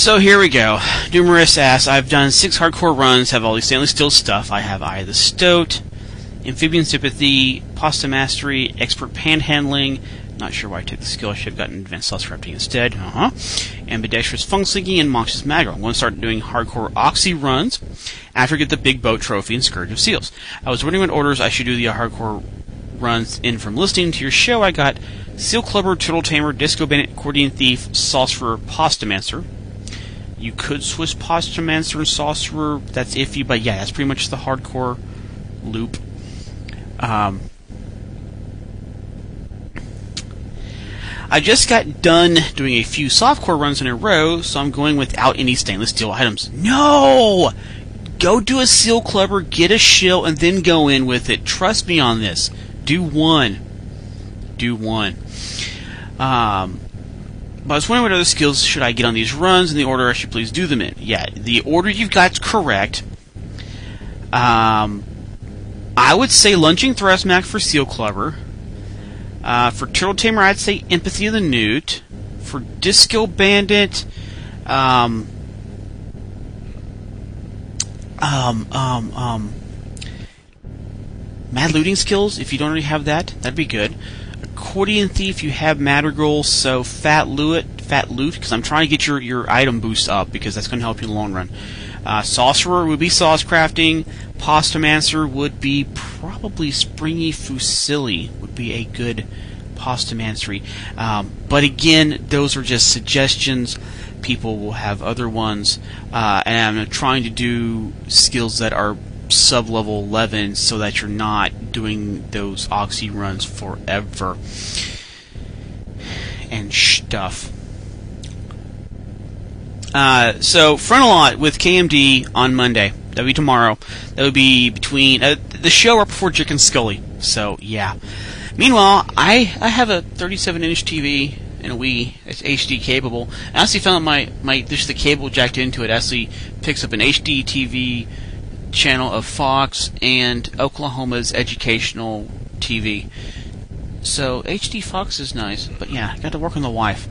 So here we go. Doomerous asks, I've done six hardcore runs, have all these stainless steel stuff. I have Eye of the Stoat, Amphibian Sympathy, Pasta Mastery, Expert Panhandling. Not sure why I took the skill. I should have gotten Advanced Sauce instead. Uh huh. Ambidextrous Slinking and Monstrous Magro. I'm going to start doing hardcore Oxy runs after I get the Big Boat Trophy and Scourge of Seals. I was wondering what orders I should do the hardcore runs in from listening to your show. I got Seal Clubber, Turtle Tamer, Disco Bandit, Accordion Thief, Sauceror, Pastamancer. You could switch Pastamancer and Sauceror. That's iffy, but yeah, that's pretty much the hardcore loop. Um, I just got done doing a few softcore runs in a row, so I'm going without any stainless steel items. No! Go do a seal clubber, get a shill, and then go in with it. Trust me on this. Do one. Do one. Um, but I was wondering what other skills should I get on these runs and the order I should please do them in. Yeah, the order you've got is correct. Um, I would say lunging thrust smack for seal clubber. Uh, for turtle tamer, I'd say empathy of the newt. For disco bandit, um, um, um, um, mad looting skills. If you don't already have that, that'd be good. Accordion thief, you have madrigal, so fat loot, fat loot, because I'm trying to get your your item boost up because that's going to help you in the long run. Uh, sauceror would be sauce crafting. Pastamancer would be probably Springy Fusilli would be a good Pastamancery. Um, but again, those are just suggestions. People will have other ones, uh, and I'm trying to do skills that are sub level 11 so that you're not doing those oxy runs forever and stuff. Uh, so Frontalot with KMD on Monday. That'll be tomorrow. That would be between uh, the show right before Chicken Scully. So yeah. Meanwhile, I I have a 37 inch TV and a Wii. It's HD capable. I actually found my my there's the cable jacked into it. Actually picks up an HD TV channel of Fox and Oklahoma's educational TV. So HD Fox is nice, but yeah, got to work on the wife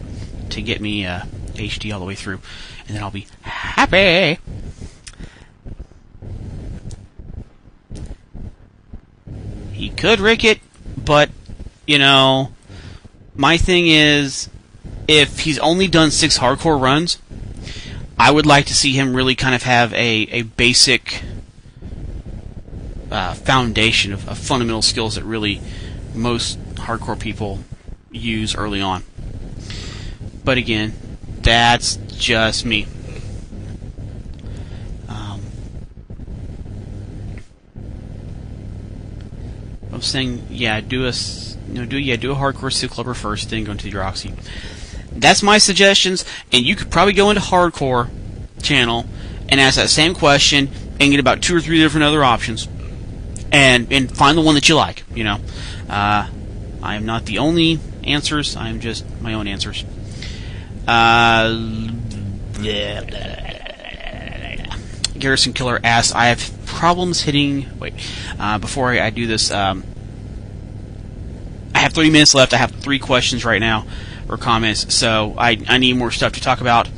to get me uh, HD all the way through, and then I'll be happy. He could rig it, but you know, my thing is, if he's only done six hardcore runs, I would like to see him really kind of have a a basic uh, foundation of, of fundamental skills that really most hardcore people use early on. But again, that's just me. Um, I'm saying, yeah, do a know, do yeah, do a hardcore seal clubber first, then go into your oxy. That's my suggestions, and you could probably go into hardcore channel and ask that same question and get about two or three different other options, and and find the one that you like. You know, uh, I am not the only answers. I am just my own answers. Uh, Garrison Killer asks, I have problems hitting. Wait, uh, before I, I do this, um, I have 30 minutes left. I have three questions right now, or comments, so I, I need more stuff to talk about.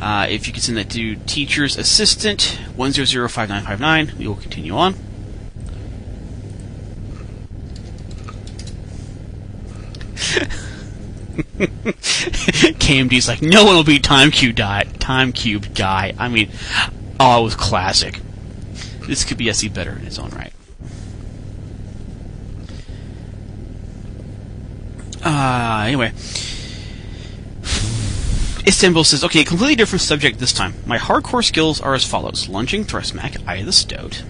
Uh, if you could send that to Teacher's Assistant 1005959, we will continue on. KMD's like, no one will beat Time Cube die. Time Cube die. I mean, oh, it was classic. This could be SE better in its own right. Uh, anyway. Istanbul says, okay, completely different subject this time. My hardcore skills are as follows. Lunging, thrust smack, eye of the stoat,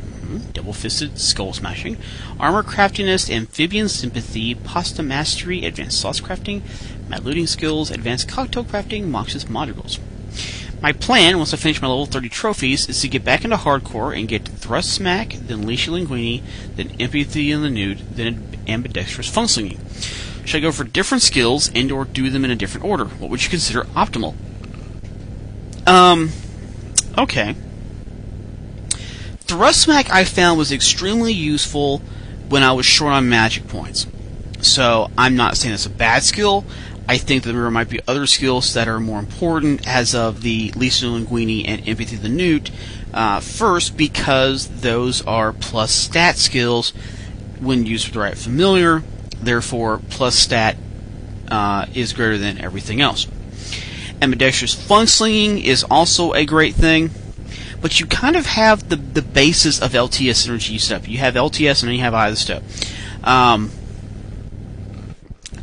double fisted skull smashing, armor craftiness, amphibian sympathy, pasta mastery, advanced sauce crafting, mad looting skills, advanced cocktail crafting, Moxious madrigals. My plan, once I finish my level 30 trophies, is to get back into hardcore and get Thrust Smack, then Leash Linguini, then Empathy of the Newt, then Ambidextrous Fun Slinging. Should I go for different skills and or do them in a different order? What would you consider optimal? Um, okay. Thrust Smack I found was extremely useful when I was short on magic points. So I'm not saying it's a bad skill. I think that there might be other skills that are more important, as of the Lisa Linguini and Empathy the Newt. Uh, first, because those are plus stat skills when used with the right familiar. Therefore, plus stat uh, is greater than everything else. Ambidextrous fun slinging is also a great thing, but you kind of have the the basis of LTS synergy stuff. You have LTS and then you have either. Um,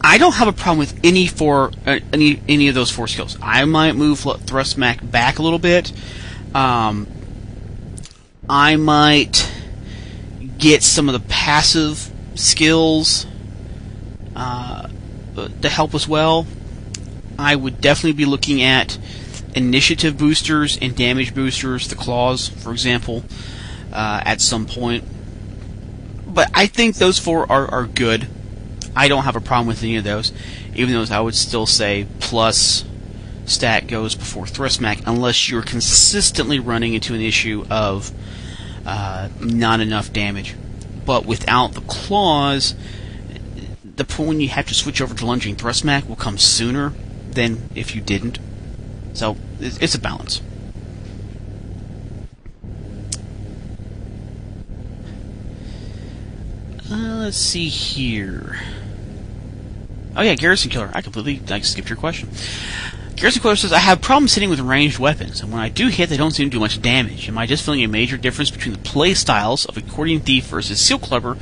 I don't have a problem with any four uh, any any of those four skills. I might move thrust smack back a little bit. Um, I might get some of the passive skills uh, to help as well. I would definitely be looking at initiative boosters and damage boosters, the claws, for example, uh, at some point. But I think those four are, are good. I don't have a problem with any of those, even though I would still say plus stat goes before thrust smack unless you're consistently running into an issue of uh, not enough damage. But without the claws, the point you have to switch over to lunging thrust smack will come sooner than if you didn't. So it's a balance. Uh, let's see here. Oh yeah, Garrison Killer. I completely skipped your question. Garrison Killer says I have problems hitting with ranged weapons, and when I do hit, they don't seem to do much damage. Am I just feeling a major difference between the play styles of Accordion Thief versus Seal Clubber,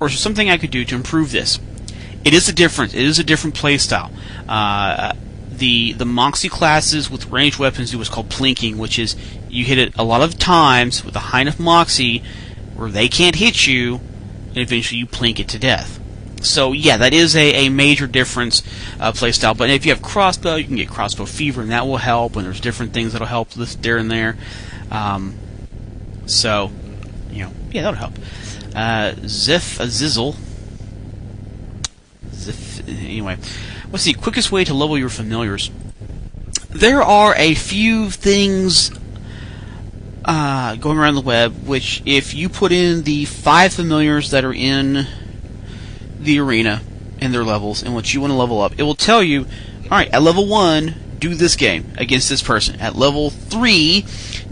or is there something I could do to improve this? It is a difference. It is a different play style. Uh, the the Moxie classes with ranged weapons do what's called plinking, which is you hit it a lot of times with a high enough Moxie where they can't hit you, and eventually you plink it to death. So yeah, that is a, a major difference uh, play style. But if you have crossbow, you can get crossbow fever, and that will help. And there's different things that'll help this there and there. Um, so you know, yeah, that'll help. Uh, Ziff a Zizzle. Ziff. Anyway, what's the quickest way to level your familiars? There are a few things uh, going around the web, which if you put in the five familiars that are in the arena and their levels and what you want to level up, it will tell you, all right, at level one, do this game against this person. At level three,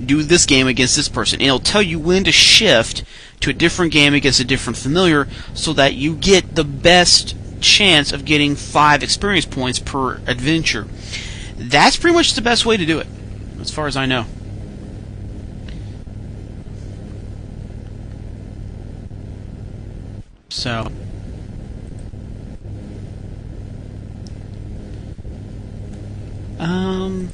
do this game against this person. And it'll tell you when to shift to a different game against a different familiar so that you get the best chance of getting five experience points per adventure. That's pretty much the best way to do it, as far as I know. So. Um.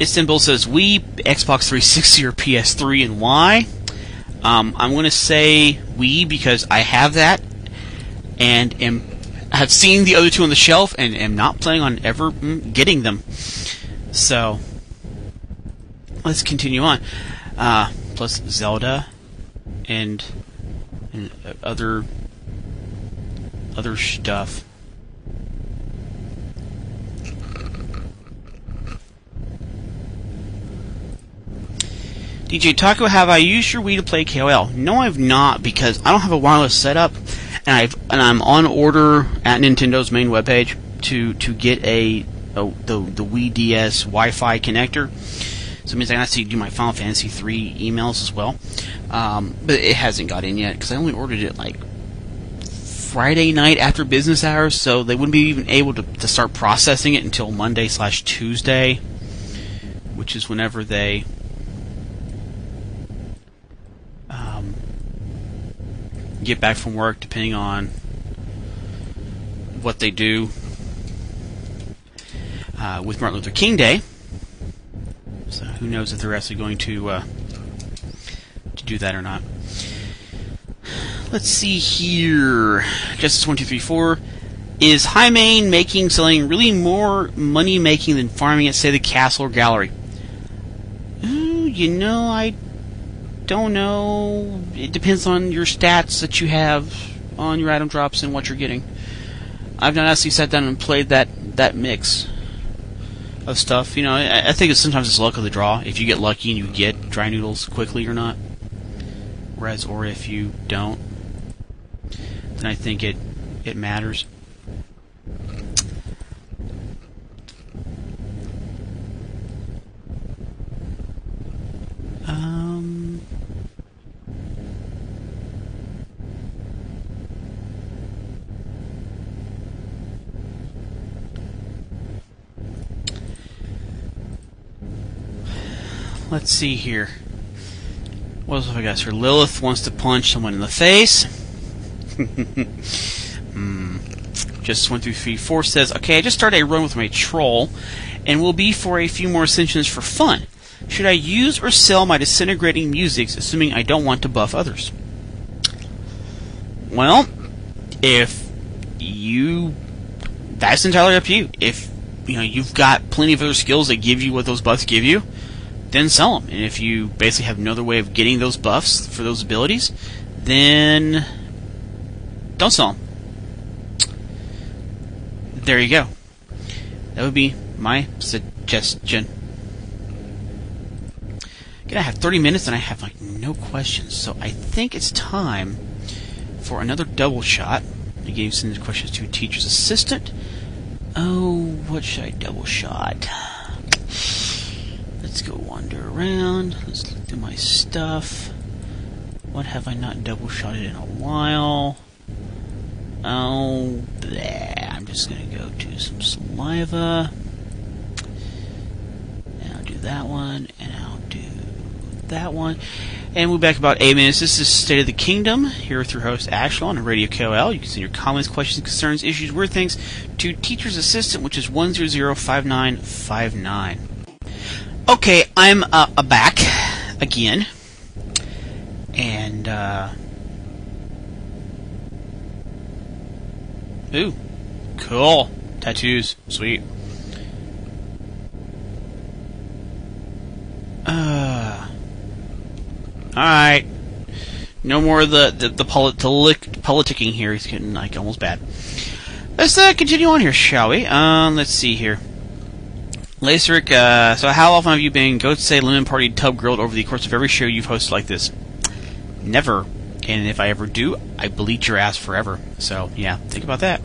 Istanbul says Wii Xbox 360 or PS3 and why. Um, I'm going to say Wii because I have that and am have seen the other two on the shelf and am not planning on ever mm, getting them. So let's continue on. Uh, plus Zelda and and other other stuff. DJ Taco, have I used your Wii to play KOL? No, I've not because I don't have a wireless setup, and I've and I'm on order at Nintendo's main webpage to to get a, a the the Wii DS Wi-Fi connector. So it means I have to do my Final Fantasy three emails as well. Um, but it hasn't got in yet because I only ordered it like Friday night after business hours, so they wouldn't be even able to, to start processing it until Monday slash Tuesday, which is whenever they um, get back from work, depending on what they do uh, with Martin Luther King Day. So who knows if they're actually going to uh, to do that or not. let's see here. Justice one two three four. Is hi mein making selling really more money making than farming at say the castle or gallery? Ooh, you know, I don't know. It depends on your stats that you have on your item drops and what you're getting. I've not actually sat down and played that that mix of stuff. You know, I, I think it's sometimes it's luck of the draw. If you get lucky and you get dry noodles quickly or not, whereas or if you don't, then I think it it matters. Um. Let's see here. What else have I got here? Lilith wants to punch someone in the face. hmm. Just one through three. Four says, okay, I just started a run with my troll, and will be for a few more ascensions for fun. Should I use or sell my disintegrating musics, assuming I don't want to buff others? Well, if you, that's entirely up to you. If you know you've got plenty of other skills that give you what those buffs give you, then sell them. And if you basically have no other way of getting those buffs for those abilities, then don't sell them. There you go. That would be my suggestion. Again, I have 30 minutes and I have like no questions, so I think it's time for another double shot. I gave some questions to a teacher's assistant. Oh, what should I double shot? Let's go wander around. Let's look through my stuff. What have I not double shotted in a while? Oh, bleh. I'm just gonna go to some saliva. And I'll do that one, and I'll do that one. And we'll be back about eight minutes. This is State of the Kingdom, here with your host Ashlon on Radio KOL. You can send your comments, questions, concerns, issues, weird things to Teacher's Assistant, which is 1005959. Okay, I'm uh, back again. And, uh. Ooh, cool. Tattoos. Sweet. Uh. Alright. No more of the, the, the politic, politicking here. He's getting, like, almost bad. Let's uh, continue on here, shall we? Um, let's see here. Laseric, uh, so how often have you been Goatse Lemon Party tub grilled over the course of every show you've hosted like this? Never. And if I ever do, I bleach your ass forever. So, yeah, think about that.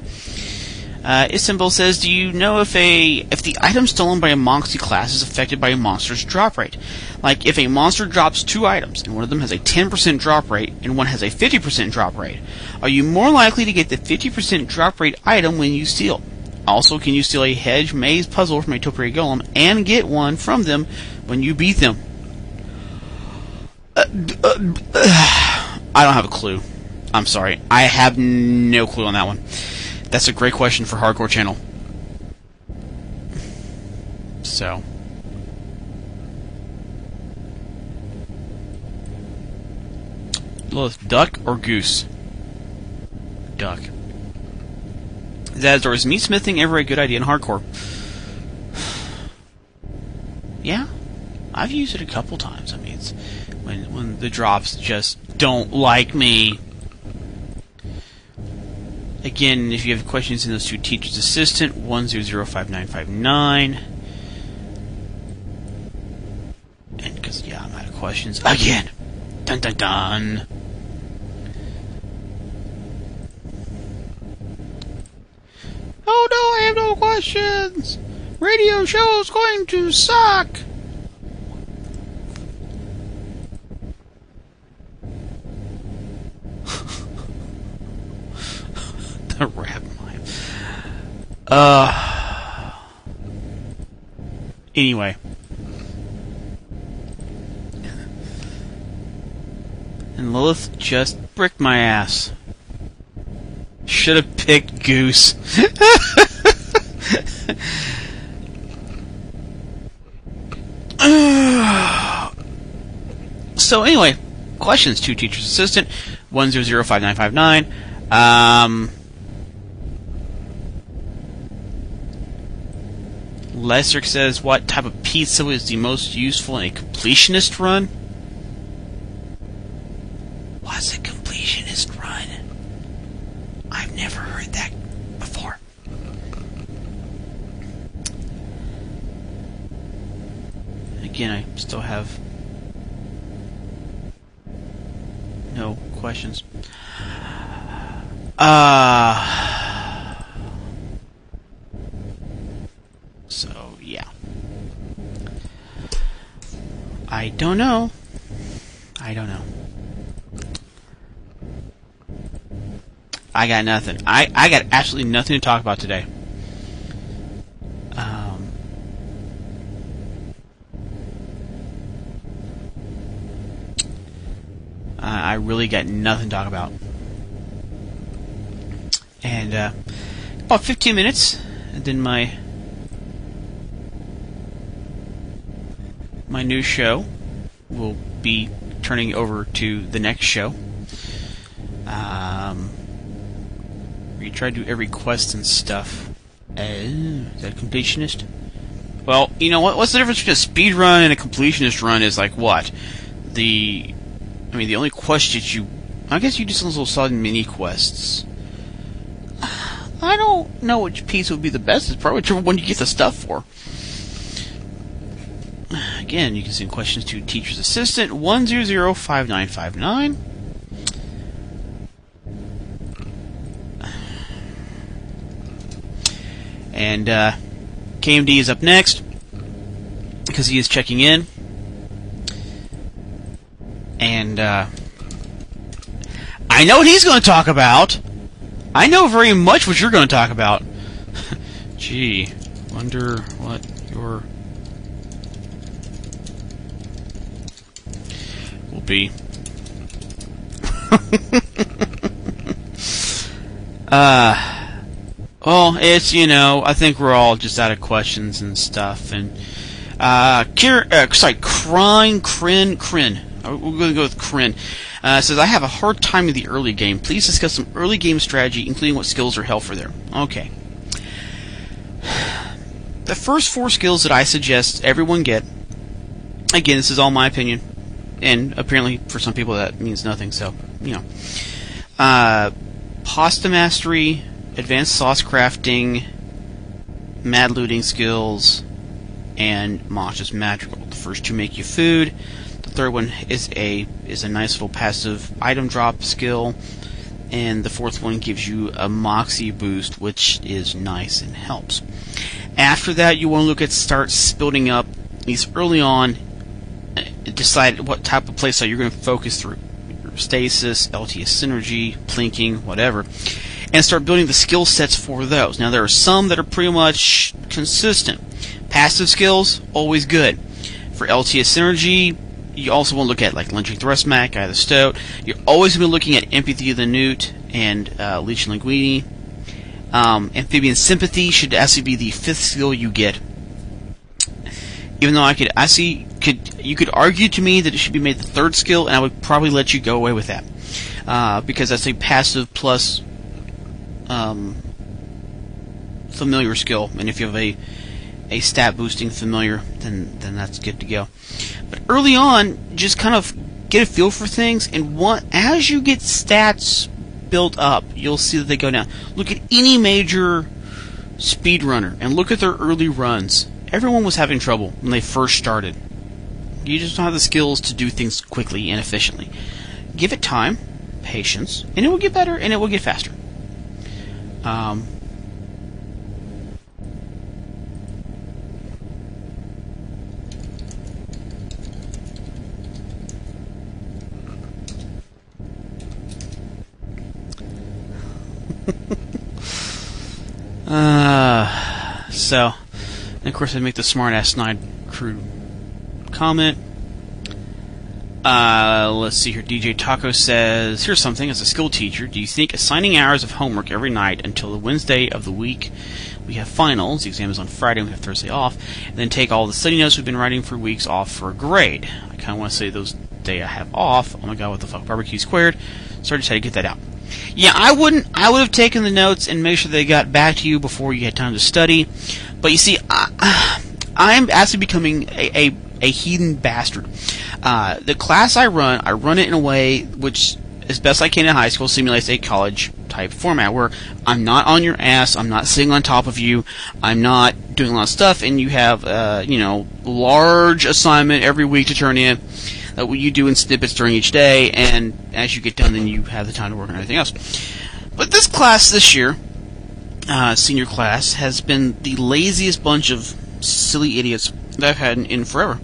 Uh, Istanbul says, do you know if a if the item stolen by a monster class is affected by a monster's drop rate? Like if a monster drops two items and one of them has a 10% drop rate and one has a 50% drop rate, are you more likely to get the 50% drop rate item when you steal? Also, can you steal a hedge maze puzzle from a topiary golem and get one from them when you beat them? Uh, uh, uh, I don't have a clue. I'm sorry. I have no clue on that one. That's a great question for Hardcore Channel. So. Lilith, duck or goose? Duck. Zazdor, is meat smithing ever a good idea in hardcore? yeah, I've used it a couple times. I mean, it's when when the drops just don't like me. Again, if you have questions in those two teachers assistant one zero zero five nine five nine. And because yeah, I'm out of questions again. Dun dun dun. Oh no, I have no questions. Radio show's going to suck. the rap mime. Uh. Anyway. And Lilith just bricked my ass. Should have picked Goose. so anyway, questions to teacher's assistant 1005959. Um, Lesrick says, "What type of pizza is the most useful in a completionist run?" What's a completionist run? I've never heard that before. Again, I still have no questions. Uh so yeah. I don't know. I don't know. I got nothing. I, I got absolutely nothing to talk about today. Um, I really got nothing to talk about. And uh, about 15 minutes, and then my my new show will be turning over to the next show. Um, we try to do every quest and stuff. Oh, is that a completionist? Well, you know what? What's the difference between a speed run and a completionist run? Is like what? The, I mean, the only quest that you, I guess you do some little sudden mini quests. I don't know which piece would be the best. It's probably whichever one you get the stuff for. Again, you can send questions to teacher's assistant one zero zero five nine five nine. And uh, KMD is up next because he is checking in. And uh, I know what he's going to talk about. I know very much what you're going to talk about. Gee, wonder what your will be. uh, well, it's you know, I think we're all just out of questions and stuff, and uh, Kier, uh sorry, Crine, Crin, Crin. Uh, We're to go with Crin. Uh, says, I have a hard time in the early game. Please discuss some early game strategy, including what skills are helpful there. Okay. The first four skills that I suggest everyone get, again, this is all my opinion, and apparently for some people that means nothing, so, you know. Uh, pasta mastery, advanced sauce crafting, mad looting skills, and Moxious Madrigal. The first two make you food. The third one is a is a nice little passive item drop skill, and the fourth one gives you a moxie boost, which is nice and helps. After that, you want to look at start building up these early on. uh, Decide what type of playstyle you're going to focus through. Stasis, LTS synergy, plinking, whatever and start building the skill sets for those. Now, there are some that are pretty much consistent. Passive skills, always good. For LTS Synergy, you also want to look at like Lunging Thrust Smack, of the Stoat. You're always going to be looking at Empathy of the Newt and uh, Leech Linguini. Um, Amphibian Sympathy should actually be the fifth skill you get. Even though I could, I see, could you could argue to me that it should be made the third skill, and I would probably let you go away with that, uh, because that's a passive plus um, familiar skill, and if you have a a stat boosting familiar, then then that's good to go. But early on, just kind of get a feel for things, and as you get stats built up, you'll see that they go down. Look at any major speedrunner and look at their early runs. Everyone was having trouble when they first started. You just don't have the skills to do things quickly and efficiently. Give it time, patience, and it will get better and it will get faster. Um, uh, so, and of course, I make the smart ass snide crude comment. Uh, let's see here. DJ Taco says, "Here's something. As a skill teacher, do you think assigning hours of homework every night until the Wednesday of the week we have finals, the exam is on Friday, and we have Thursday off, and then take all the study notes we've been writing for weeks off for a grade? I kind of want to say those day I have off. Oh my god, what the fuck? Barbecue squared. So I decided to get that out. Yeah, I wouldn't. I would have taken the notes and made sure they got back to you before you had time to study. But you see, I, I'm actually becoming a, a, a heathen bastard. Uh, the class I run, I run it in a way which, as best I can in high school, simulates a college type format where I'm not on your ass, I'm not sitting on top of you, I'm not doing a lot of stuff, and you have, uh, you know, large assignment every week to turn in that what you do in snippets during each day, and as you get done, then you have the time to work on everything else. But this class this year, uh, senior class, has been the laziest bunch of silly idiots that I've had in, in forever.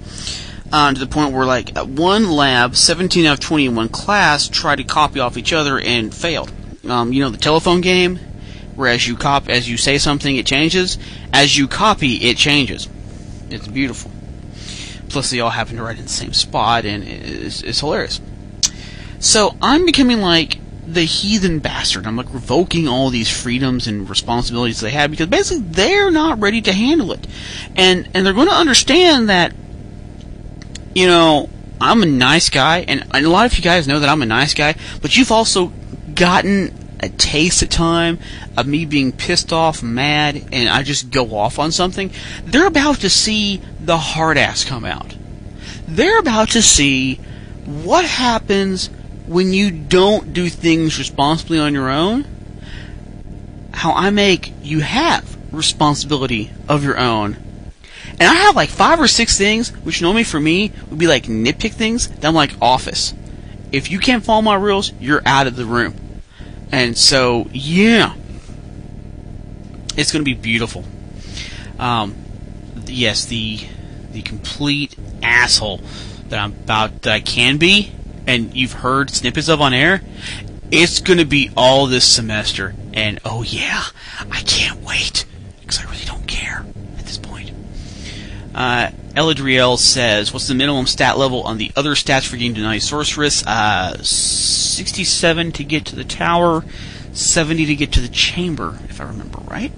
Uh, to the point where, like, one lab, 17 out of 20 in one class tried to copy off each other and failed. Um, you know the telephone game, where as you cop, as you say something, it changes. As you copy, it changes. It's beautiful. Plus, they all happen to write in the same spot, and it's, it's hilarious. So I'm becoming like the heathen bastard. I'm like revoking all these freedoms and responsibilities they have because basically they're not ready to handle it, and and they're going to understand that. You know, I'm a nice guy, and, and a lot of you guys know that I'm a nice guy, but you've also gotten a taste at time of me being pissed off, mad, and I just go off on something. They're about to see the hard ass come out. They're about to see what happens when you don't do things responsibly on your own. How I make you have responsibility of your own. And I have like five or six things, which normally for me would be like nitpick things, that I'm like office. If you can't follow my rules, you're out of the room. And so, yeah, it's going to be beautiful. Um, yes, the the complete asshole that I'm about that I can be, and you've heard snippets of on air. It's going to be all this semester, and oh yeah, I can't wait because I really don't care at this point. Uh, Eladriel says, "What's the minimum stat level on the other stats for getting denied sorceress? Uh, 67 to get to the tower, 70 to get to the chamber, if I remember right."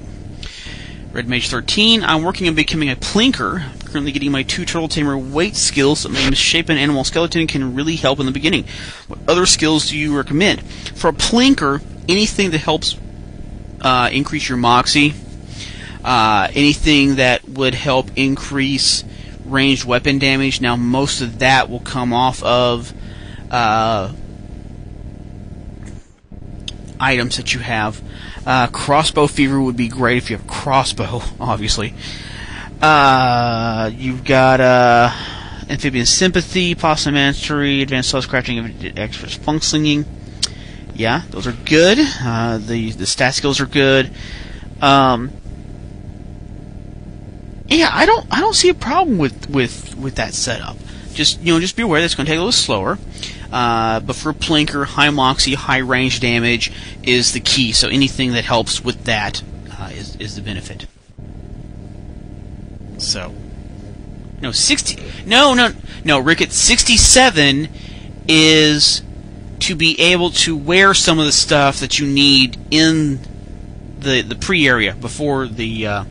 Red Mage 13. I'm working on becoming a plinker. Currently getting my two turtle tamer weight skills. So my misshapen animal skeleton can really help in the beginning. What other skills do you recommend? For a plinker, anything that helps uh, increase your moxie, uh, anything that would help increase ranged weapon damage. Now, most of that will come off of uh, items that you have. Uh, crossbow fever would be great if you have crossbow, obviously. Uh, you've got uh, amphibian sympathy, possum mastery, advanced spellcrafting, expert funk slinging. Yeah, those are good. Uh, the the stat skills are good. Um, yeah, I don't I don't see a problem with with with that setup. Just you know, just be aware that it's going to take a little slower. Uh, but for Plinker, high moxie, high range damage is the key. So anything that helps with that uh, is is the benefit. So, no sixty. No, no, no, Rickett. Sixty-seven is to be able to wear some of the stuff that you need in the the pre area before the uh,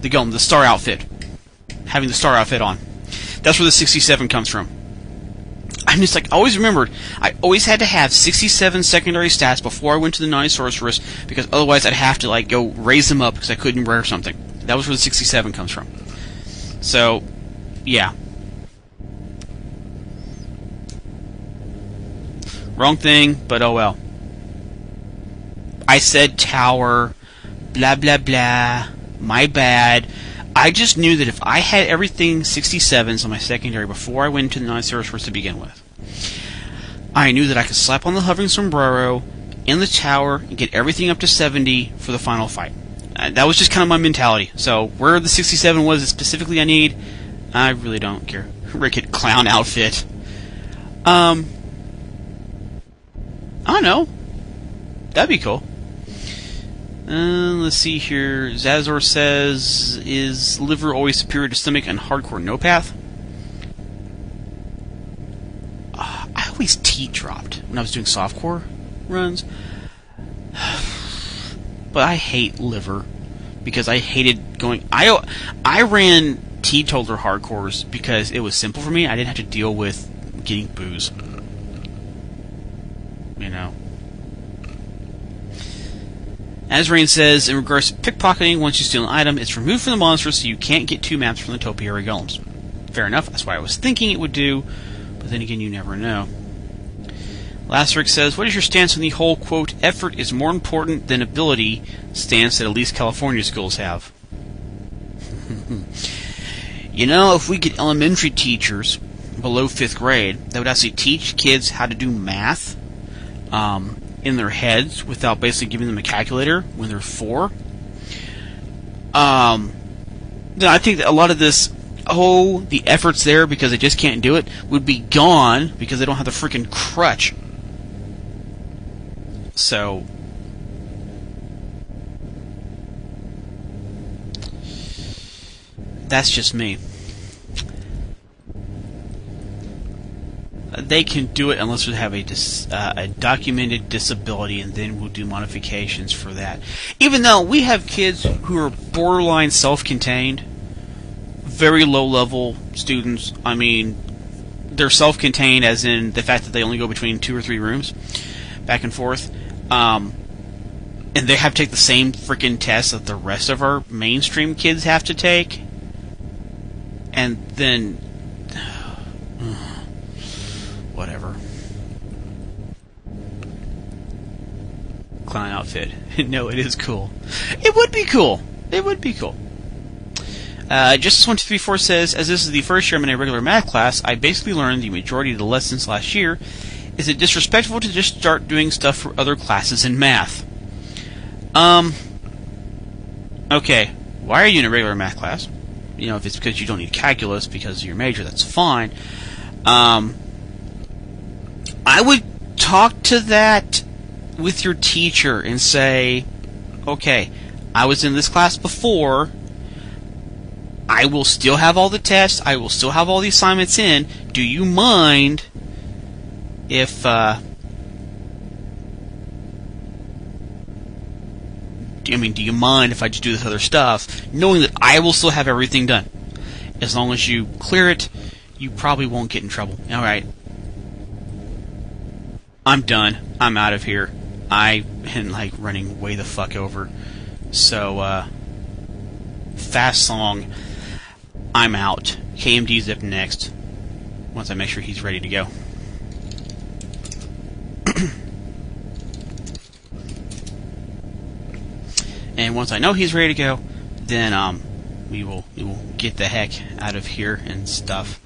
the golem, the star outfit, having the star outfit on. That's where the 67 comes from. I'm just like, always remembered, I always had to have 67 secondary stats before I went to the 9 sorceress, because otherwise I'd have to, like, go raise them up because I couldn't wear something. That was where the 67 comes from. So, yeah. Wrong thing, but oh well. I said tower, blah blah blah, my bad. I just knew that if I had everything 67s on my secondary before I went to the 9 sorceress to begin with, I knew that I could slap on the hovering sombrero in the tower and get everything up to 70 for the final fight. Uh, that was just kind of my mentality. So where the 67 was specifically I need, I really don't care. Rickett clown outfit. Um, I don't know. That'd be cool. Uh, let's see here. Zazor says, "Is liver always superior to stomach and hardcore no path?" Uh, I always T dropped when I was doing softcore runs, but I hate liver because I hated going. I I ran teetotaler hardcores because it was simple for me. I didn't have to deal with getting booze. You know. As Rain says, in regards to pickpocketing, once you steal an item, it's removed from the monster so you can't get two maps from the topiary golems. Fair enough, that's what I was thinking it would do, but then again, you never know. Lasterick says, What is your stance on the whole, quote, effort is more important than ability stance that at least California schools have? you know, if we get elementary teachers below fifth grade that would actually teach kids how to do math, um, in their heads without basically giving them a calculator when they're four. Um, then I think that a lot of this, oh, the efforts there because they just can't do it, would be gone because they don't have the freaking crutch. So. That's just me. they can do it unless we have a, dis, uh, a documented disability, and then we'll do modifications for that. Even though we have kids who are borderline self-contained, very low-level students. I mean, they're self-contained as in the fact that they only go between two or three rooms, back and forth. Um, and they have to take the same freaking test that the rest of our mainstream kids have to take. And then whatever. Clown outfit. no, it is cool. It would be cool. It would be cool. Uh, Justice one two three four says, as this is the first year I'm in a regular math class, I basically learned the majority of the lessons last year. Is it disrespectful to just start doing stuff for other classes in math? Um. Okay, why are you in a regular math class? You know, if it's because you don't need calculus because of your major, that's fine. Um, I would talk to that with your teacher and say, okay, I was in this class before. I will still have all the tests. I will still have all the assignments in. Do you mind if, uh, I mean, do you mind if I just do this other stuff, knowing that I will still have everything done? As long as you clear it, you probably won't get in trouble. All right, I'm done. I'm out of here. I am like running way the fuck over. So, uh, fast song. I'm out. KMD's up next. Once I make sure he's ready to go. And once I know he's ready to go, then um, we will we will get the heck out of here and stuff.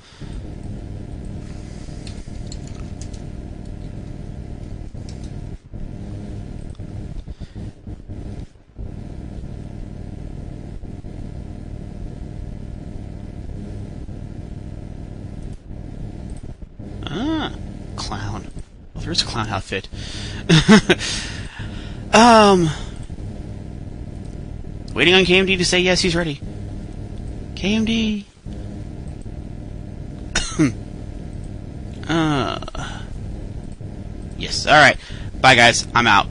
Ah, clown. Well, there's a clown outfit. um, waiting on KMD to say yes, he's ready. KMD. uh, yes. All right. Bye, guys. I'm out.